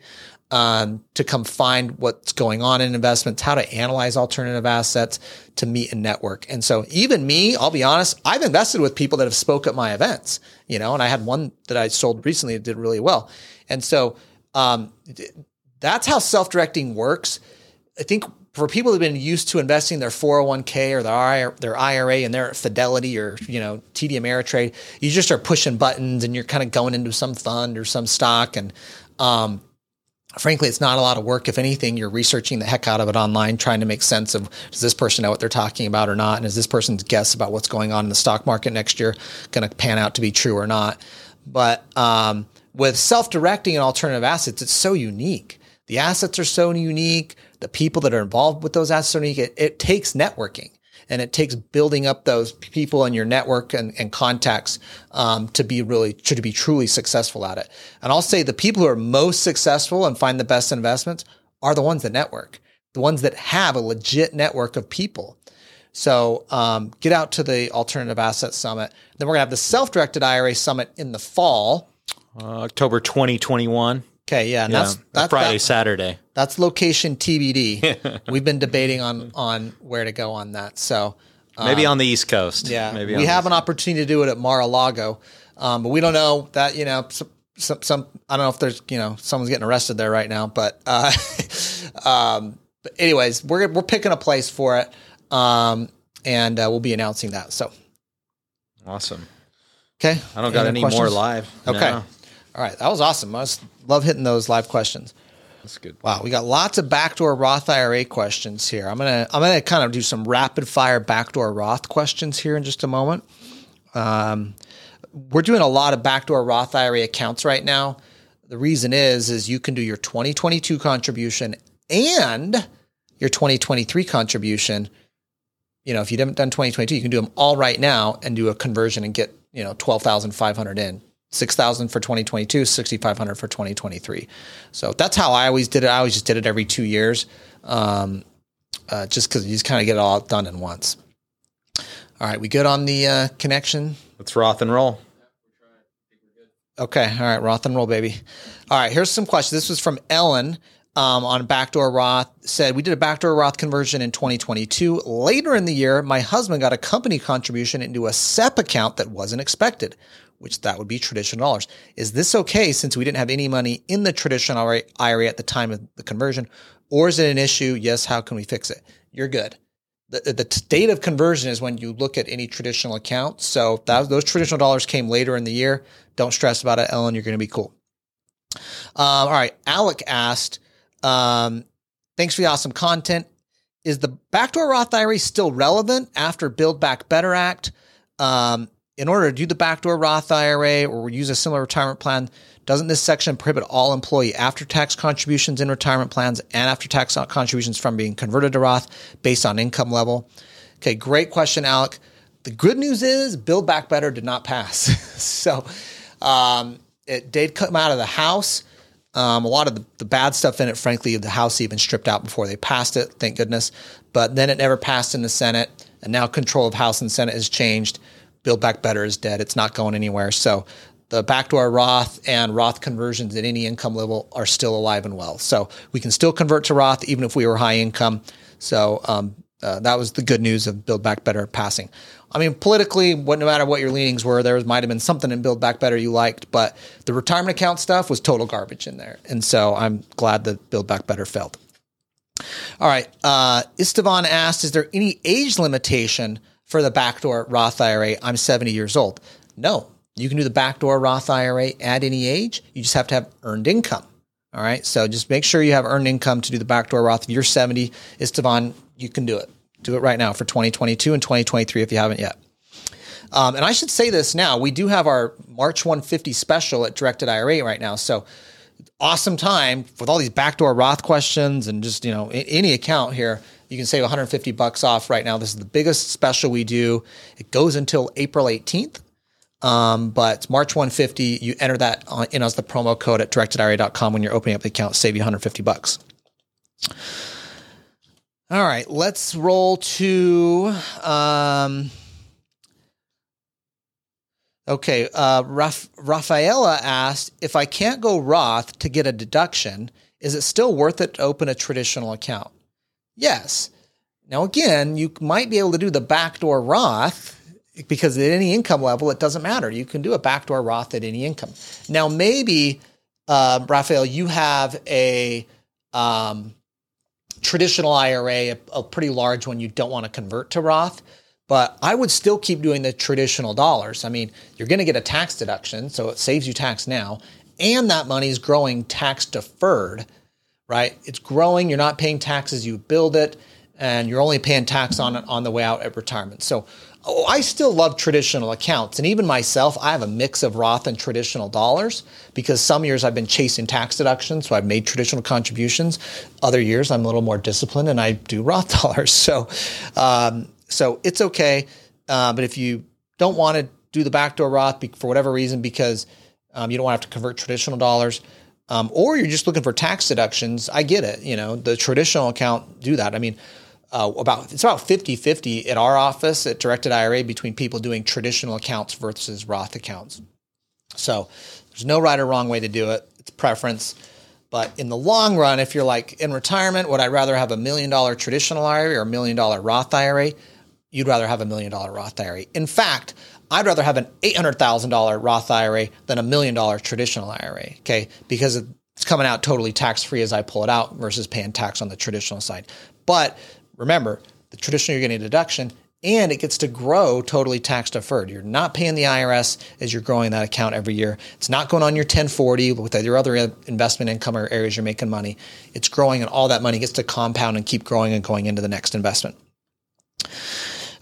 A: um, to come find what's going on in investments, how to analyze alternative assets, to meet and network. And so even me, I'll be honest, I've invested with people that have spoke at my events, you know, and I had one that I sold recently that did really well. And so um, that's how self-directing works. I think for people who've been used to investing their 401k or their their IRA and their Fidelity or you know TD Ameritrade, you just are pushing buttons and you're kind of going into some fund or some stock and um, frankly, it's not a lot of work. If anything, you're researching the heck out of it online, trying to make sense of does this person know what they're talking about or not? And is this person's guess about what's going on in the stock market next year going to pan out to be true or not? But um, with self directing and alternative assets, it's so unique. The assets are so unique. The people that are involved with those assets are unique. It, it takes networking and it takes building up those people in your network and, and contacts um, to be really to be truly successful at it. And I'll say the people who are most successful and find the best investments are the ones that network, the ones that have a legit network of people. So um, get out to the Alternative Asset Summit. Then we're gonna have the Self-Directed IRA Summit in the fall,
B: uh, October 2021.
A: Okay, yeah,
B: yeah
A: that's, that's
B: Friday, that, Saturday.
A: That's location TBD. We've been debating on on where to go on that. So
B: um, maybe on the East Coast.
A: Yeah,
B: maybe
A: we have an opportunity to do it at Mar-a-Lago, um, but we don't know that you know some, some, some, I don't know if there's you know someone's getting arrested there right now, but uh, um, but anyways, we're we're picking a place for it, um, and uh, we'll be announcing that. So
B: awesome.
A: Okay,
B: I don't got any, any more live.
A: Okay. No. All right, that was awesome. I was, love hitting those live questions.
B: That's good.
A: Wow, we got lots of backdoor Roth IRA questions here. I'm gonna I'm gonna kind of do some rapid fire backdoor Roth questions here in just a moment. Um, we're doing a lot of backdoor Roth IRA accounts right now. The reason is is you can do your 2022 contribution and your 2023 contribution. You know, if you haven't done 2022, you can do them all right now and do a conversion and get you know 12,500 in 6,000 for 2022, 6,500 for 2023. So that's how I always did it. I always just did it every two years, um, uh, just because you just kind of get it all done in once. All right, we good on the uh, connection?
B: Let's Roth and roll.
A: Okay, all right, Roth and roll, baby. All right, here's some questions. This was from Ellen. Um, on backdoor Roth said we did a backdoor Roth conversion in 2022. Later in the year, my husband got a company contribution into a SEP account that wasn't expected which that would be traditional dollars. Is this okay since we didn't have any money in the traditional IRA at the time of the conversion? Or is it an issue? Yes. How can we fix it? You're good. The, the date of conversion is when you look at any traditional account. So that, those traditional dollars came later in the year. Don't stress about it, Ellen. You're going to be cool. Um, all right. Alec asked, um, thanks for the awesome content. Is the backdoor Roth IRA still relevant after Build Back Better Act? Um, in order to do the backdoor Roth IRA or use a similar retirement plan, doesn't this section prohibit all employee after tax contributions in retirement plans and after tax contributions from being converted to Roth based on income level? Okay, great question, Alec. The good news is Build Back Better did not pass. so um, it did come out of the House. Um, a lot of the, the, bad stuff in it, frankly, the House even stripped out before they passed it, thank goodness. But then it never passed in the Senate, and now control of House and Senate has changed. Build Back Better is dead. It's not going anywhere. So the backdoor Roth and Roth conversions at any income level are still alive and well. So we can still convert to Roth even if we were high income. So um, uh, that was the good news of Build Back Better passing. I mean, politically, what, no matter what your leanings were, there might have been something in Build Back Better you liked, but the retirement account stuff was total garbage in there. And so I'm glad that Build Back Better failed. All right. Uh, Istvan asked, is there any age limitation for the backdoor Roth IRA, I'm 70 years old. No, you can do the backdoor Roth IRA at any age. You just have to have earned income. All right. So just make sure you have earned income to do the backdoor Roth. If you're 70, Estevan, you can do it. Do it right now for 2022 and 2023 if you haven't yet. Um, and I should say this now: we do have our March 150 special at Directed IRA right now. So awesome time with all these backdoor Roth questions and just you know any account here. You can save 150 bucks off right now. This is the biggest special we do. It goes until April 18th. Um, but March 150, you enter that in as the promo code at directedira.com when you're opening up the account, save you 150 bucks. All right, let's roll to. Um, okay, uh, Raf- Rafaela asked if I can't go Roth to get a deduction, is it still worth it to open a traditional account? Yes. Now, again, you might be able to do the backdoor Roth because at any income level, it doesn't matter. You can do a backdoor Roth at any income. Now, maybe, uh, Raphael, you have a um, traditional IRA, a, a pretty large one you don't want to convert to Roth. But I would still keep doing the traditional dollars. I mean, you're going to get a tax deduction, so it saves you tax now, and that money is growing tax deferred, right? It's growing. You're not paying taxes. You build it, and you're only paying tax on it on the way out at retirement. So oh, I still love traditional accounts. And even myself, I have a mix of Roth and traditional dollars because some years I've been chasing tax deductions. So I've made traditional contributions. Other years I'm a little more disciplined and I do Roth dollars. So, um, so it's okay. Uh, but if you don't want to do the backdoor Roth for whatever reason, because um, you don't want to have to convert traditional dollars, um, or you're just looking for tax deductions, I get it. You know, the traditional account do that. I mean, uh, about it's about 50-50 at our office at Directed IRA between people doing traditional accounts versus Roth accounts. So there's no right or wrong way to do it. It's preference. But in the long run, if you're like in retirement, would I rather have a million dollar traditional IRA or a million dollar Roth IRA? You'd rather have a million dollar Roth IRA. In fact, I'd rather have an $800,000 Roth IRA than a million dollar traditional IRA, okay? Because it's coming out totally tax free as I pull it out versus paying tax on the traditional side. But remember, the traditional, you're getting a deduction and it gets to grow totally tax deferred. You're not paying the IRS as you're growing that account every year. It's not going on your 1040 with your other investment income or areas you're making money. It's growing and all that money gets to compound and keep growing and going into the next investment.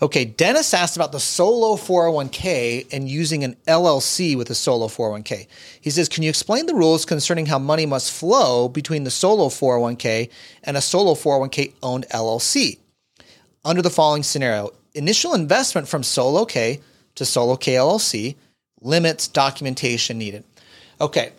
A: Okay, Dennis asked about the solo 401k and using an LLC with a solo 401k. He says, Can you explain the rules concerning how money must flow between the solo 401k and a solo 401k owned LLC? Under the following scenario, initial investment from solo K to solo K LLC, limits documentation needed. Okay,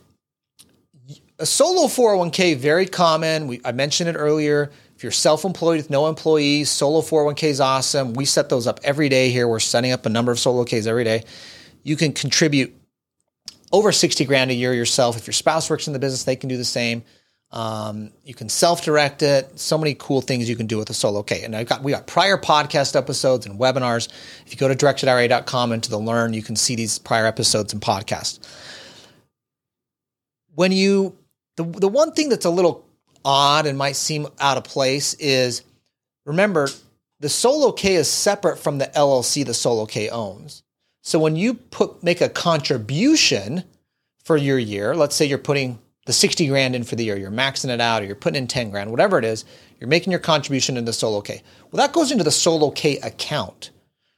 A: a solo 401k, very common. We, I mentioned it earlier you're self-employed with no employees, solo 401k is awesome. We set those up every day here. We're setting up a number of solo Ks every day. You can contribute over 60 grand a year yourself. If your spouse works in the business, they can do the same. Um, you can self-direct it. So many cool things you can do with a solo K. And I've got we got prior podcast episodes and webinars. If you go to directedira.com and to the learn, you can see these prior episodes and podcasts. When you the the one thing that's a little odd and might seem out of place is remember the solo K is separate from the LLC the solo K owns. So when you put make a contribution for your year, let's say you're putting the 60 grand in for the year, you're maxing it out or you're putting in 10 grand, whatever it is, you're making your contribution into solo K. Well, that goes into the solo K account,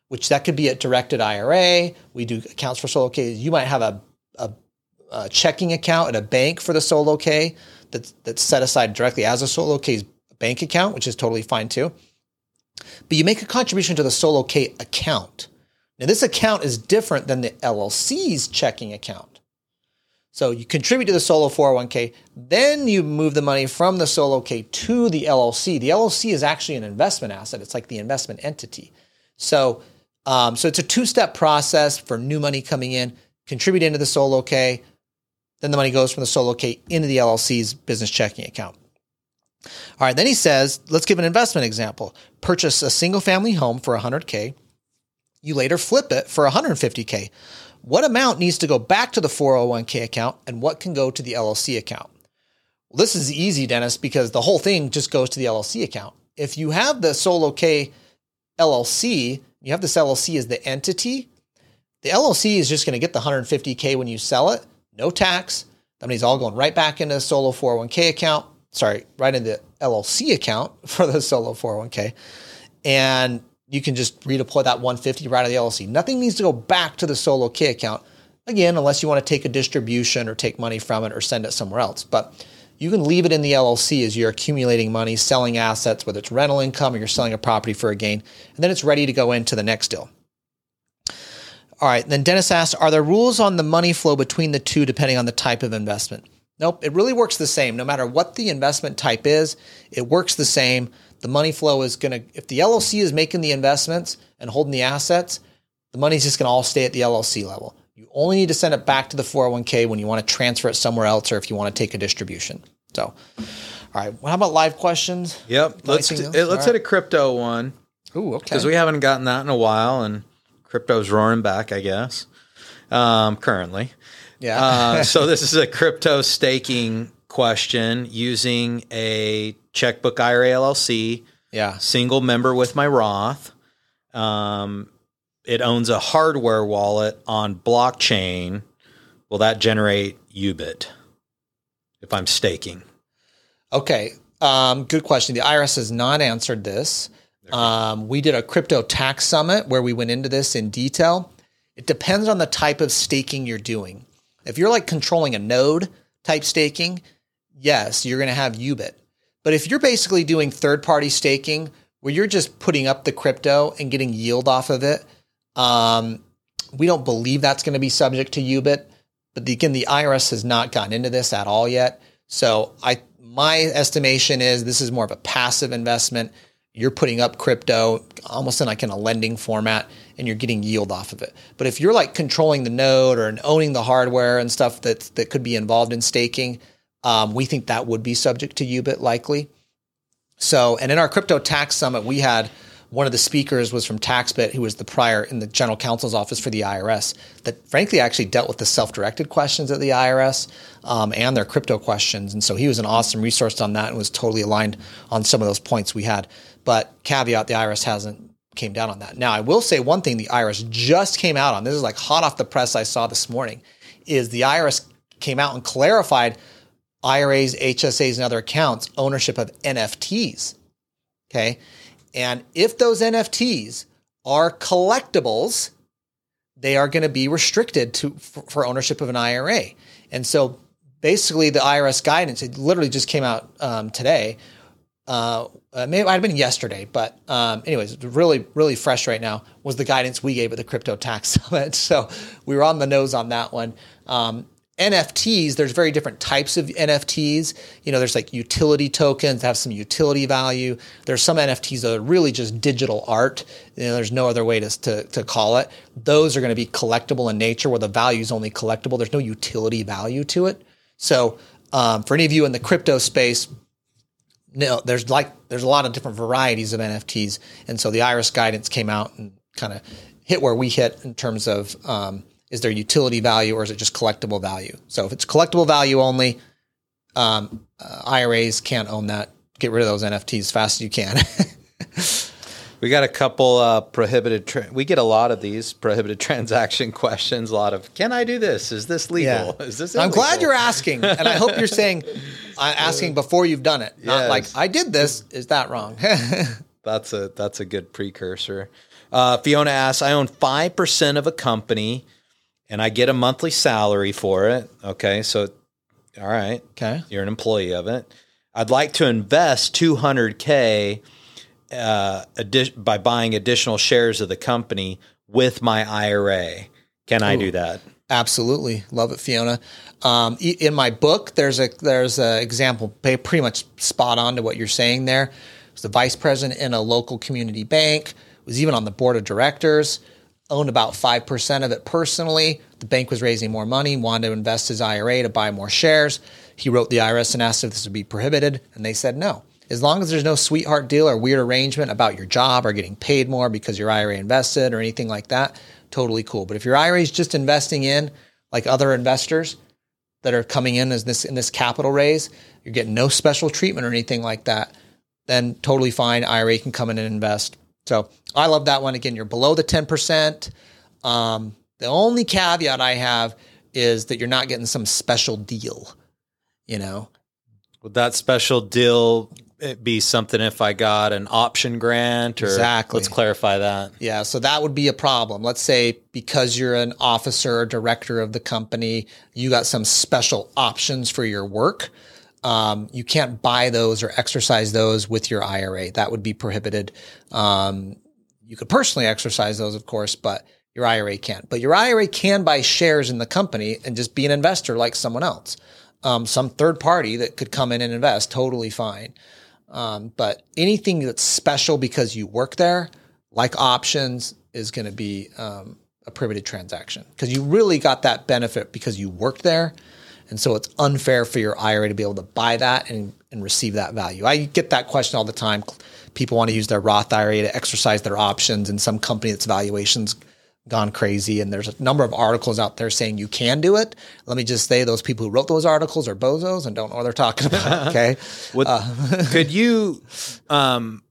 A: which that could be a directed IRA. We do accounts for solo K. You might have a, a, a checking account at a bank for the solo K that's, that's set aside directly as a solo K's bank account, which is totally fine too. But you make a contribution to the solo K account. Now, this account is different than the LLC's checking account. So you contribute to the solo 401k, then you move the money from the solo K to the LLC. The LLC is actually an investment asset. It's like the investment entity. So, um, so it's a two-step process for new money coming in. Contribute into the solo K, then the money goes from the solo K into the LLC's business checking account. All right, then he says, let's give an investment example. Purchase a single family home for 100K. You later flip it for 150K. What amount needs to go back to the 401k account and what can go to the LLC account? Well, this is easy, Dennis, because the whole thing just goes to the LLC account. If you have the solo K LLC, you have this LLC as the entity, the LLC is just going to get the 150K when you sell it no tax. That money's all going right back into the solo 401k account. Sorry, right into the LLC account for the solo 401k. And you can just redeploy that 150 right out of the LLC. Nothing needs to go back to the solo K account again, unless you want to take a distribution or take money from it or send it somewhere else. But you can leave it in the LLC as you're accumulating money, selling assets, whether it's rental income or you're selling a property for a gain, and then it's ready to go into the next deal. All right, then Dennis asks, are there rules on the money flow between the two depending on the type of investment? Nope, it really works the same. No matter what the investment type is, it works the same. The money flow is going to, if the LLC is making the investments and holding the assets, the money's just going to all stay at the LLC level. You only need to send it back to the 401k when you want to transfer it somewhere else or if you want to take a distribution. So, all right. Well, how about live questions?
B: Yep. Let's do,
A: else?
B: let's
A: All
B: hit a crypto one
A: Ooh, okay.
B: because we haven't gotten that in a while, and crypto's roaring back, I guess. Um, currently,
A: yeah.
B: uh, so this is a crypto staking question using a checkbook IRA LLC,
A: yeah.
B: single member with my Roth. Um, it owns a hardware wallet on blockchain. Will that generate UBIT if I'm staking?
A: Okay. Um, good question. The IRS has not answered this. Um, we did a crypto tax summit where we went into this in detail. It depends on the type of staking you're doing. If you're like controlling a node type staking, yes, you're going to have UBIT. But if you're basically doing third party staking where you're just putting up the crypto and getting yield off of it, um, we don't believe that's going to be subject to UBIT. But the, again, the IRS has not gotten into this at all yet. So I my estimation is this is more of a passive investment. You're putting up crypto almost in like in a lending format and you're getting yield off of it. But if you're like controlling the node or owning the hardware and stuff that that could be involved in staking, um, we think that would be subject to UBIT likely. So, and in our crypto tax summit, we had one of the speakers was from TaxBit, who was the prior in the general counsel's office for the IRS, that frankly actually dealt with the self-directed questions at the IRS um, and their crypto questions. And so he was an awesome resource on that and was totally aligned on some of those points we had. But caveat, the IRS hasn't came down on that. Now, I will say one thing the IRS just came out on. This is like hot off the press I saw this morning, is the IRS came out and clarified IRAs, HSAs, and other accounts ownership of NFTs. Okay. And if those NFTs are collectibles, they are going to be restricted to for, for, ownership of an IRA. And so basically the IRS guidance, it literally just came out um, today. Uh, maybe it might have been yesterday, but um, anyways, really, really fresh right now was the guidance we gave at the Crypto Tax Summit. So we were on the nose on that one. Um, NFTs, there's very different types of NFTs. You know, there's like utility tokens that have some utility value. There's some NFTs that are really just digital art. You know, there's no other way to, to, to call it. Those are going to be collectible in nature where the value is only collectible. There's no utility value to it. So um, for any of you in the crypto space, no, there's like there's a lot of different varieties of NFTs, and so the IRS guidance came out and kind of hit where we hit in terms of um, is there utility value or is it just collectible value? So if it's collectible value only, um, uh, IRAs can't own that. Get rid of those NFTs as fast as you can.
B: we got a couple uh, prohibited. Tra- we get a lot of these prohibited transaction questions. A lot of, can I do this? Is this legal?
A: Yeah.
B: Is this?
A: I'm glad you're asking, and I hope you're saying, uh, asking before you've done it, not
B: Yes.
A: like I did this. Is that wrong?
B: That's a that's a good precursor. Uh, Fiona asks, I own five percent of a company, and I get a monthly salary for it. Okay, so all right,
A: okay.
B: you're an employee of it. I'd like to invest two hundred k uh, addi- by buying additional shares of the company with my IRA. Can I do that?
A: Absolutely, love it, Fiona. Um, in my book, there's a there's an example, pretty much spot on to what you're saying there. Was the vice president in a local community bank. Was even on the board of directors. Owned about five percent of it personally. The bank was raising more money, wanted to invest his IRA to buy more shares. He wrote the IRS and asked if this would be prohibited, and they said no. As long as there's no sweetheart deal or weird arrangement about your job or getting paid more because your IRA invested or anything like that, totally cool. But if your IRA is just investing in like other investors that are coming in as this in this capital raise, you're getting no special treatment or anything like that, then totally fine. IRA can come in and invest. So I love that one. Again, you're below the 10%. Um, the only caveat I have is that you're not getting some special deal, you know?
B: Would that special deal it be something if I got an option grant or
A: Exactly.
B: let's clarify that.
A: Yeah, so that would be a problem. Let's say because you're an officer or director of the company, you got some special options for your work. Um, you can't buy those or exercise those with your IRA. That would be prohibited. Um, you could personally exercise those, of course, but your IRA can't. But your IRA can buy shares in the company and just be an investor like someone else. Um, some third party that could come in and invest, totally fine. Um, but anything that's special because you work there, like options, is going to be um, a prohibited transaction because you really got that benefit because you worked there. And so it's unfair for your IRA to be able to buy that and, and receive that value. I get that question all the time. People want to use their Roth IRA to exercise their options in some company that's valuations gone crazy. And there's a number of articles out there saying you can do it. Let me just say those people who wrote those articles are bozos and don't know what they're talking about. Okay.
B: What, could you, um,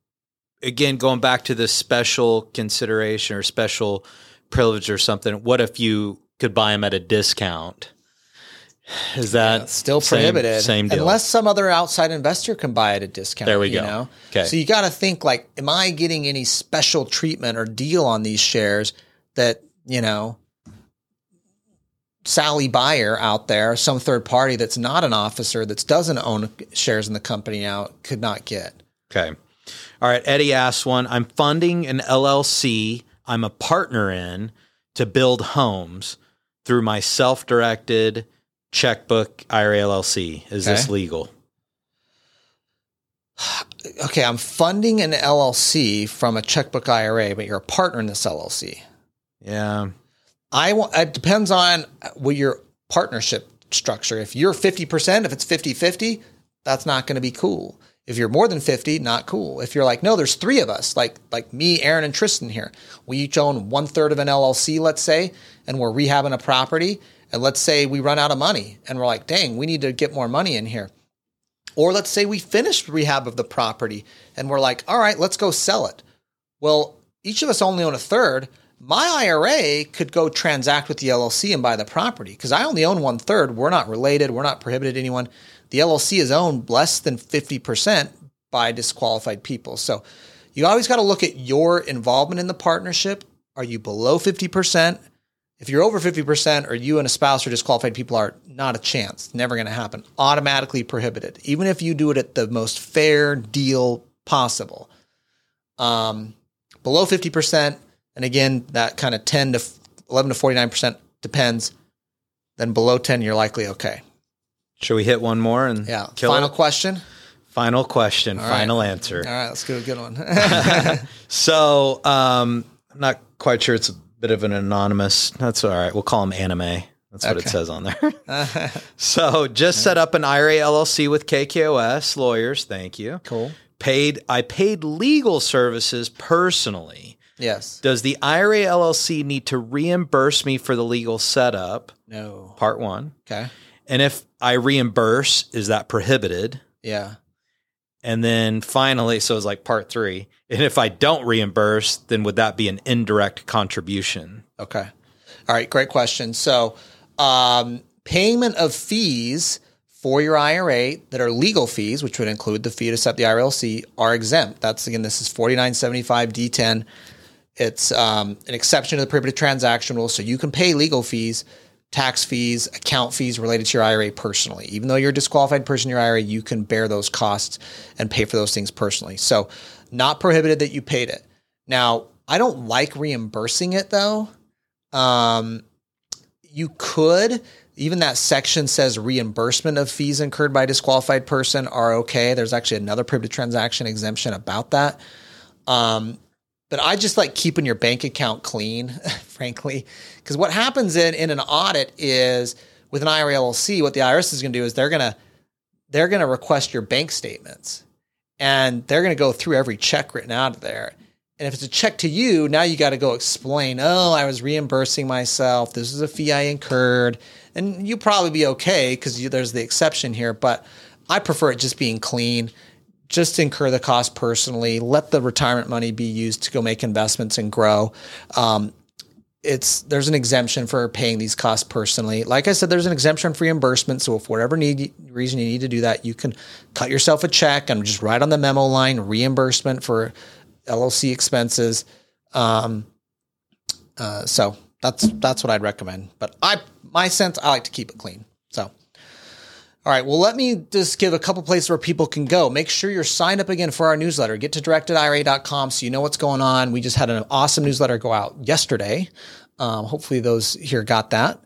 B: again, going back to the special consideration or special privilege or something, what if you could buy them at a discount? Is that
A: still prohibited
B: Same, deal.
A: unless some other outside investor can buy it at a discount.
B: There we
A: you
B: go.
A: Know?
B: Okay.
A: So you got to think like, am I getting any special treatment or deal on these shares that you know Sally Buyer out there, some third party that's not an officer that doesn't own shares in the company now could not get.
B: Okay. All right. Eddie asks one I'm funding an LLC I'm a partner in to build homes through my self directed checkbook IRA LLC. Is this legal?
A: Okay, I'm funding an LLC from a checkbook IRA, but you're a partner in this LLC.
B: Yeah.
A: I want, it depends on what your partnership structure. If you're 50%, if it's 50 50, that's not going to be cool. If you're more than 50, not cool. If you're like, no, there's three of us, like like me, Aaron, and Tristan here. We each own one third of an LLC, let's say, and we're rehabbing a property. And let's say we run out of money and we're like, dang, we need to get more money in here. Or let's say we finished rehab of the property and we're like, all right, let's go sell it. Well, each of us only own a third. My IRA could go transact with the LLC and buy the property because I only own one third. We're not related. We're not prohibited to anyone. The LLC is owned less than 50% by disqualified people. So you always got to look at your involvement in the partnership. Are you below 50%? If you're over 50% or you and a spouse or disqualified people are not a chance, never going to happen. Automatically prohibited, even if you do it at the most fair deal possible. Um, below 50%, and again, that kind of 10 to 11 to 49% depends. Then below 10, you're likely okay.
B: Should we hit one more and
A: Yeah. Final
B: it?
A: question.
B: Final question,
A: right.
B: final answer.
A: All right, let's do a good one.
B: So, um, I'm not quite sure. It's a bit of an anonymous. That's all right. We'll call him anime. That's what it says on there. so, just set up an IRA LLC with KKOS lawyers. Thank you.
A: cool.
B: Paid. I paid legal services personally.
A: Yes.
B: Does the IRA LLC need to reimburse me for the legal setup?
A: No.
B: Part one.
A: Okay.
B: And if I reimburse, is that prohibited?
A: Yeah.
B: And then finally, so it's like part three. And if I don't reimburse, then would that be an indirect contribution?
A: Okay. All right. Great question. So, um, payment of fees for your IRA that are legal fees, which would include the fee to set up the IRLC, are exempt. That's again, this is 4975 D10. It's um, an exception to the prohibited transaction rule. So you can pay legal fees, tax fees, account fees related to your IRA personally. Even though you're a disqualified person in your IRA, you can bear those costs and pay for those things personally. So, not prohibited that you paid it. Now, I don't like reimbursing it though. Um, you could even that section says reimbursement of fees incurred by a disqualified person are okay. There's actually another prohibited transaction exemption about that. Um, but I just like keeping your bank account clean, frankly, because what happens in in an audit is with an IRA LLC, what the IRS is going to do is they're going to they're going to request your bank statements, and they're going to go through every check written out of there. And if it's a check to you, now you got to go explain, oh, I was reimbursing myself. This is a fee I incurred. And you'll probably be okay because there's the exception here. But I prefer it just being clean. Just incur the cost personally. Let the retirement money be used to go make investments and grow. Um, it's there's an exemption for paying these costs personally. Like I said, there's an exemption for reimbursement. So if whatever need reason you need to do that, you can cut yourself a check and just write on the memo line reimbursement for LLC expenses. Um, uh, so that's that's what I'd recommend. But I my sense I like to keep it clean. All right. Well, let me just give a couple places where people can go. Make sure you're signed up again for our newsletter. Get to directedira.com so you know what's going on. We just had an awesome newsletter go out yesterday. Um, hopefully, those here got that.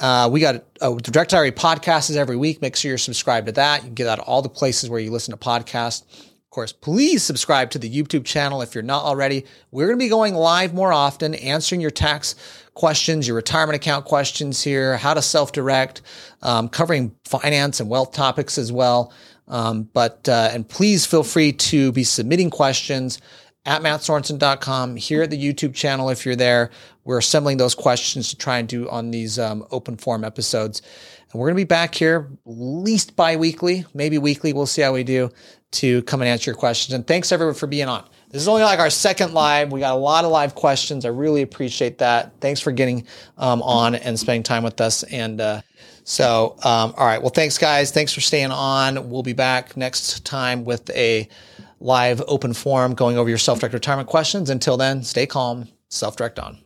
A: Uh, we got uh, the Direct IRA podcast is every week. Make sure you're subscribed to that. You can get out all the places where you listen to podcasts. Of course, please subscribe to the YouTube channel if you're not already. We're going to be going live more often, answering your tax questions, your retirement account questions here, how to self direct, um, covering finance and wealth topics as well. Um, but, uh, and please feel free to be submitting questions at matsorensen.com here at the YouTube channel. If you're there, we're assembling those questions to try and do on these um, open forum episodes. And we're going to be back here least bi weekly, maybe weekly. We'll see how we do to come and answer your questions. And thanks everyone for being on. This is only like our second live. We got a lot of live questions. I really appreciate that. Thanks for getting um, on and spending time with us. And uh, so, um, all right. Well, thanks, guys. Thanks for staying on. We'll be back next time with a live open forum going over your self direct retirement questions. Until then, stay calm, self direct on.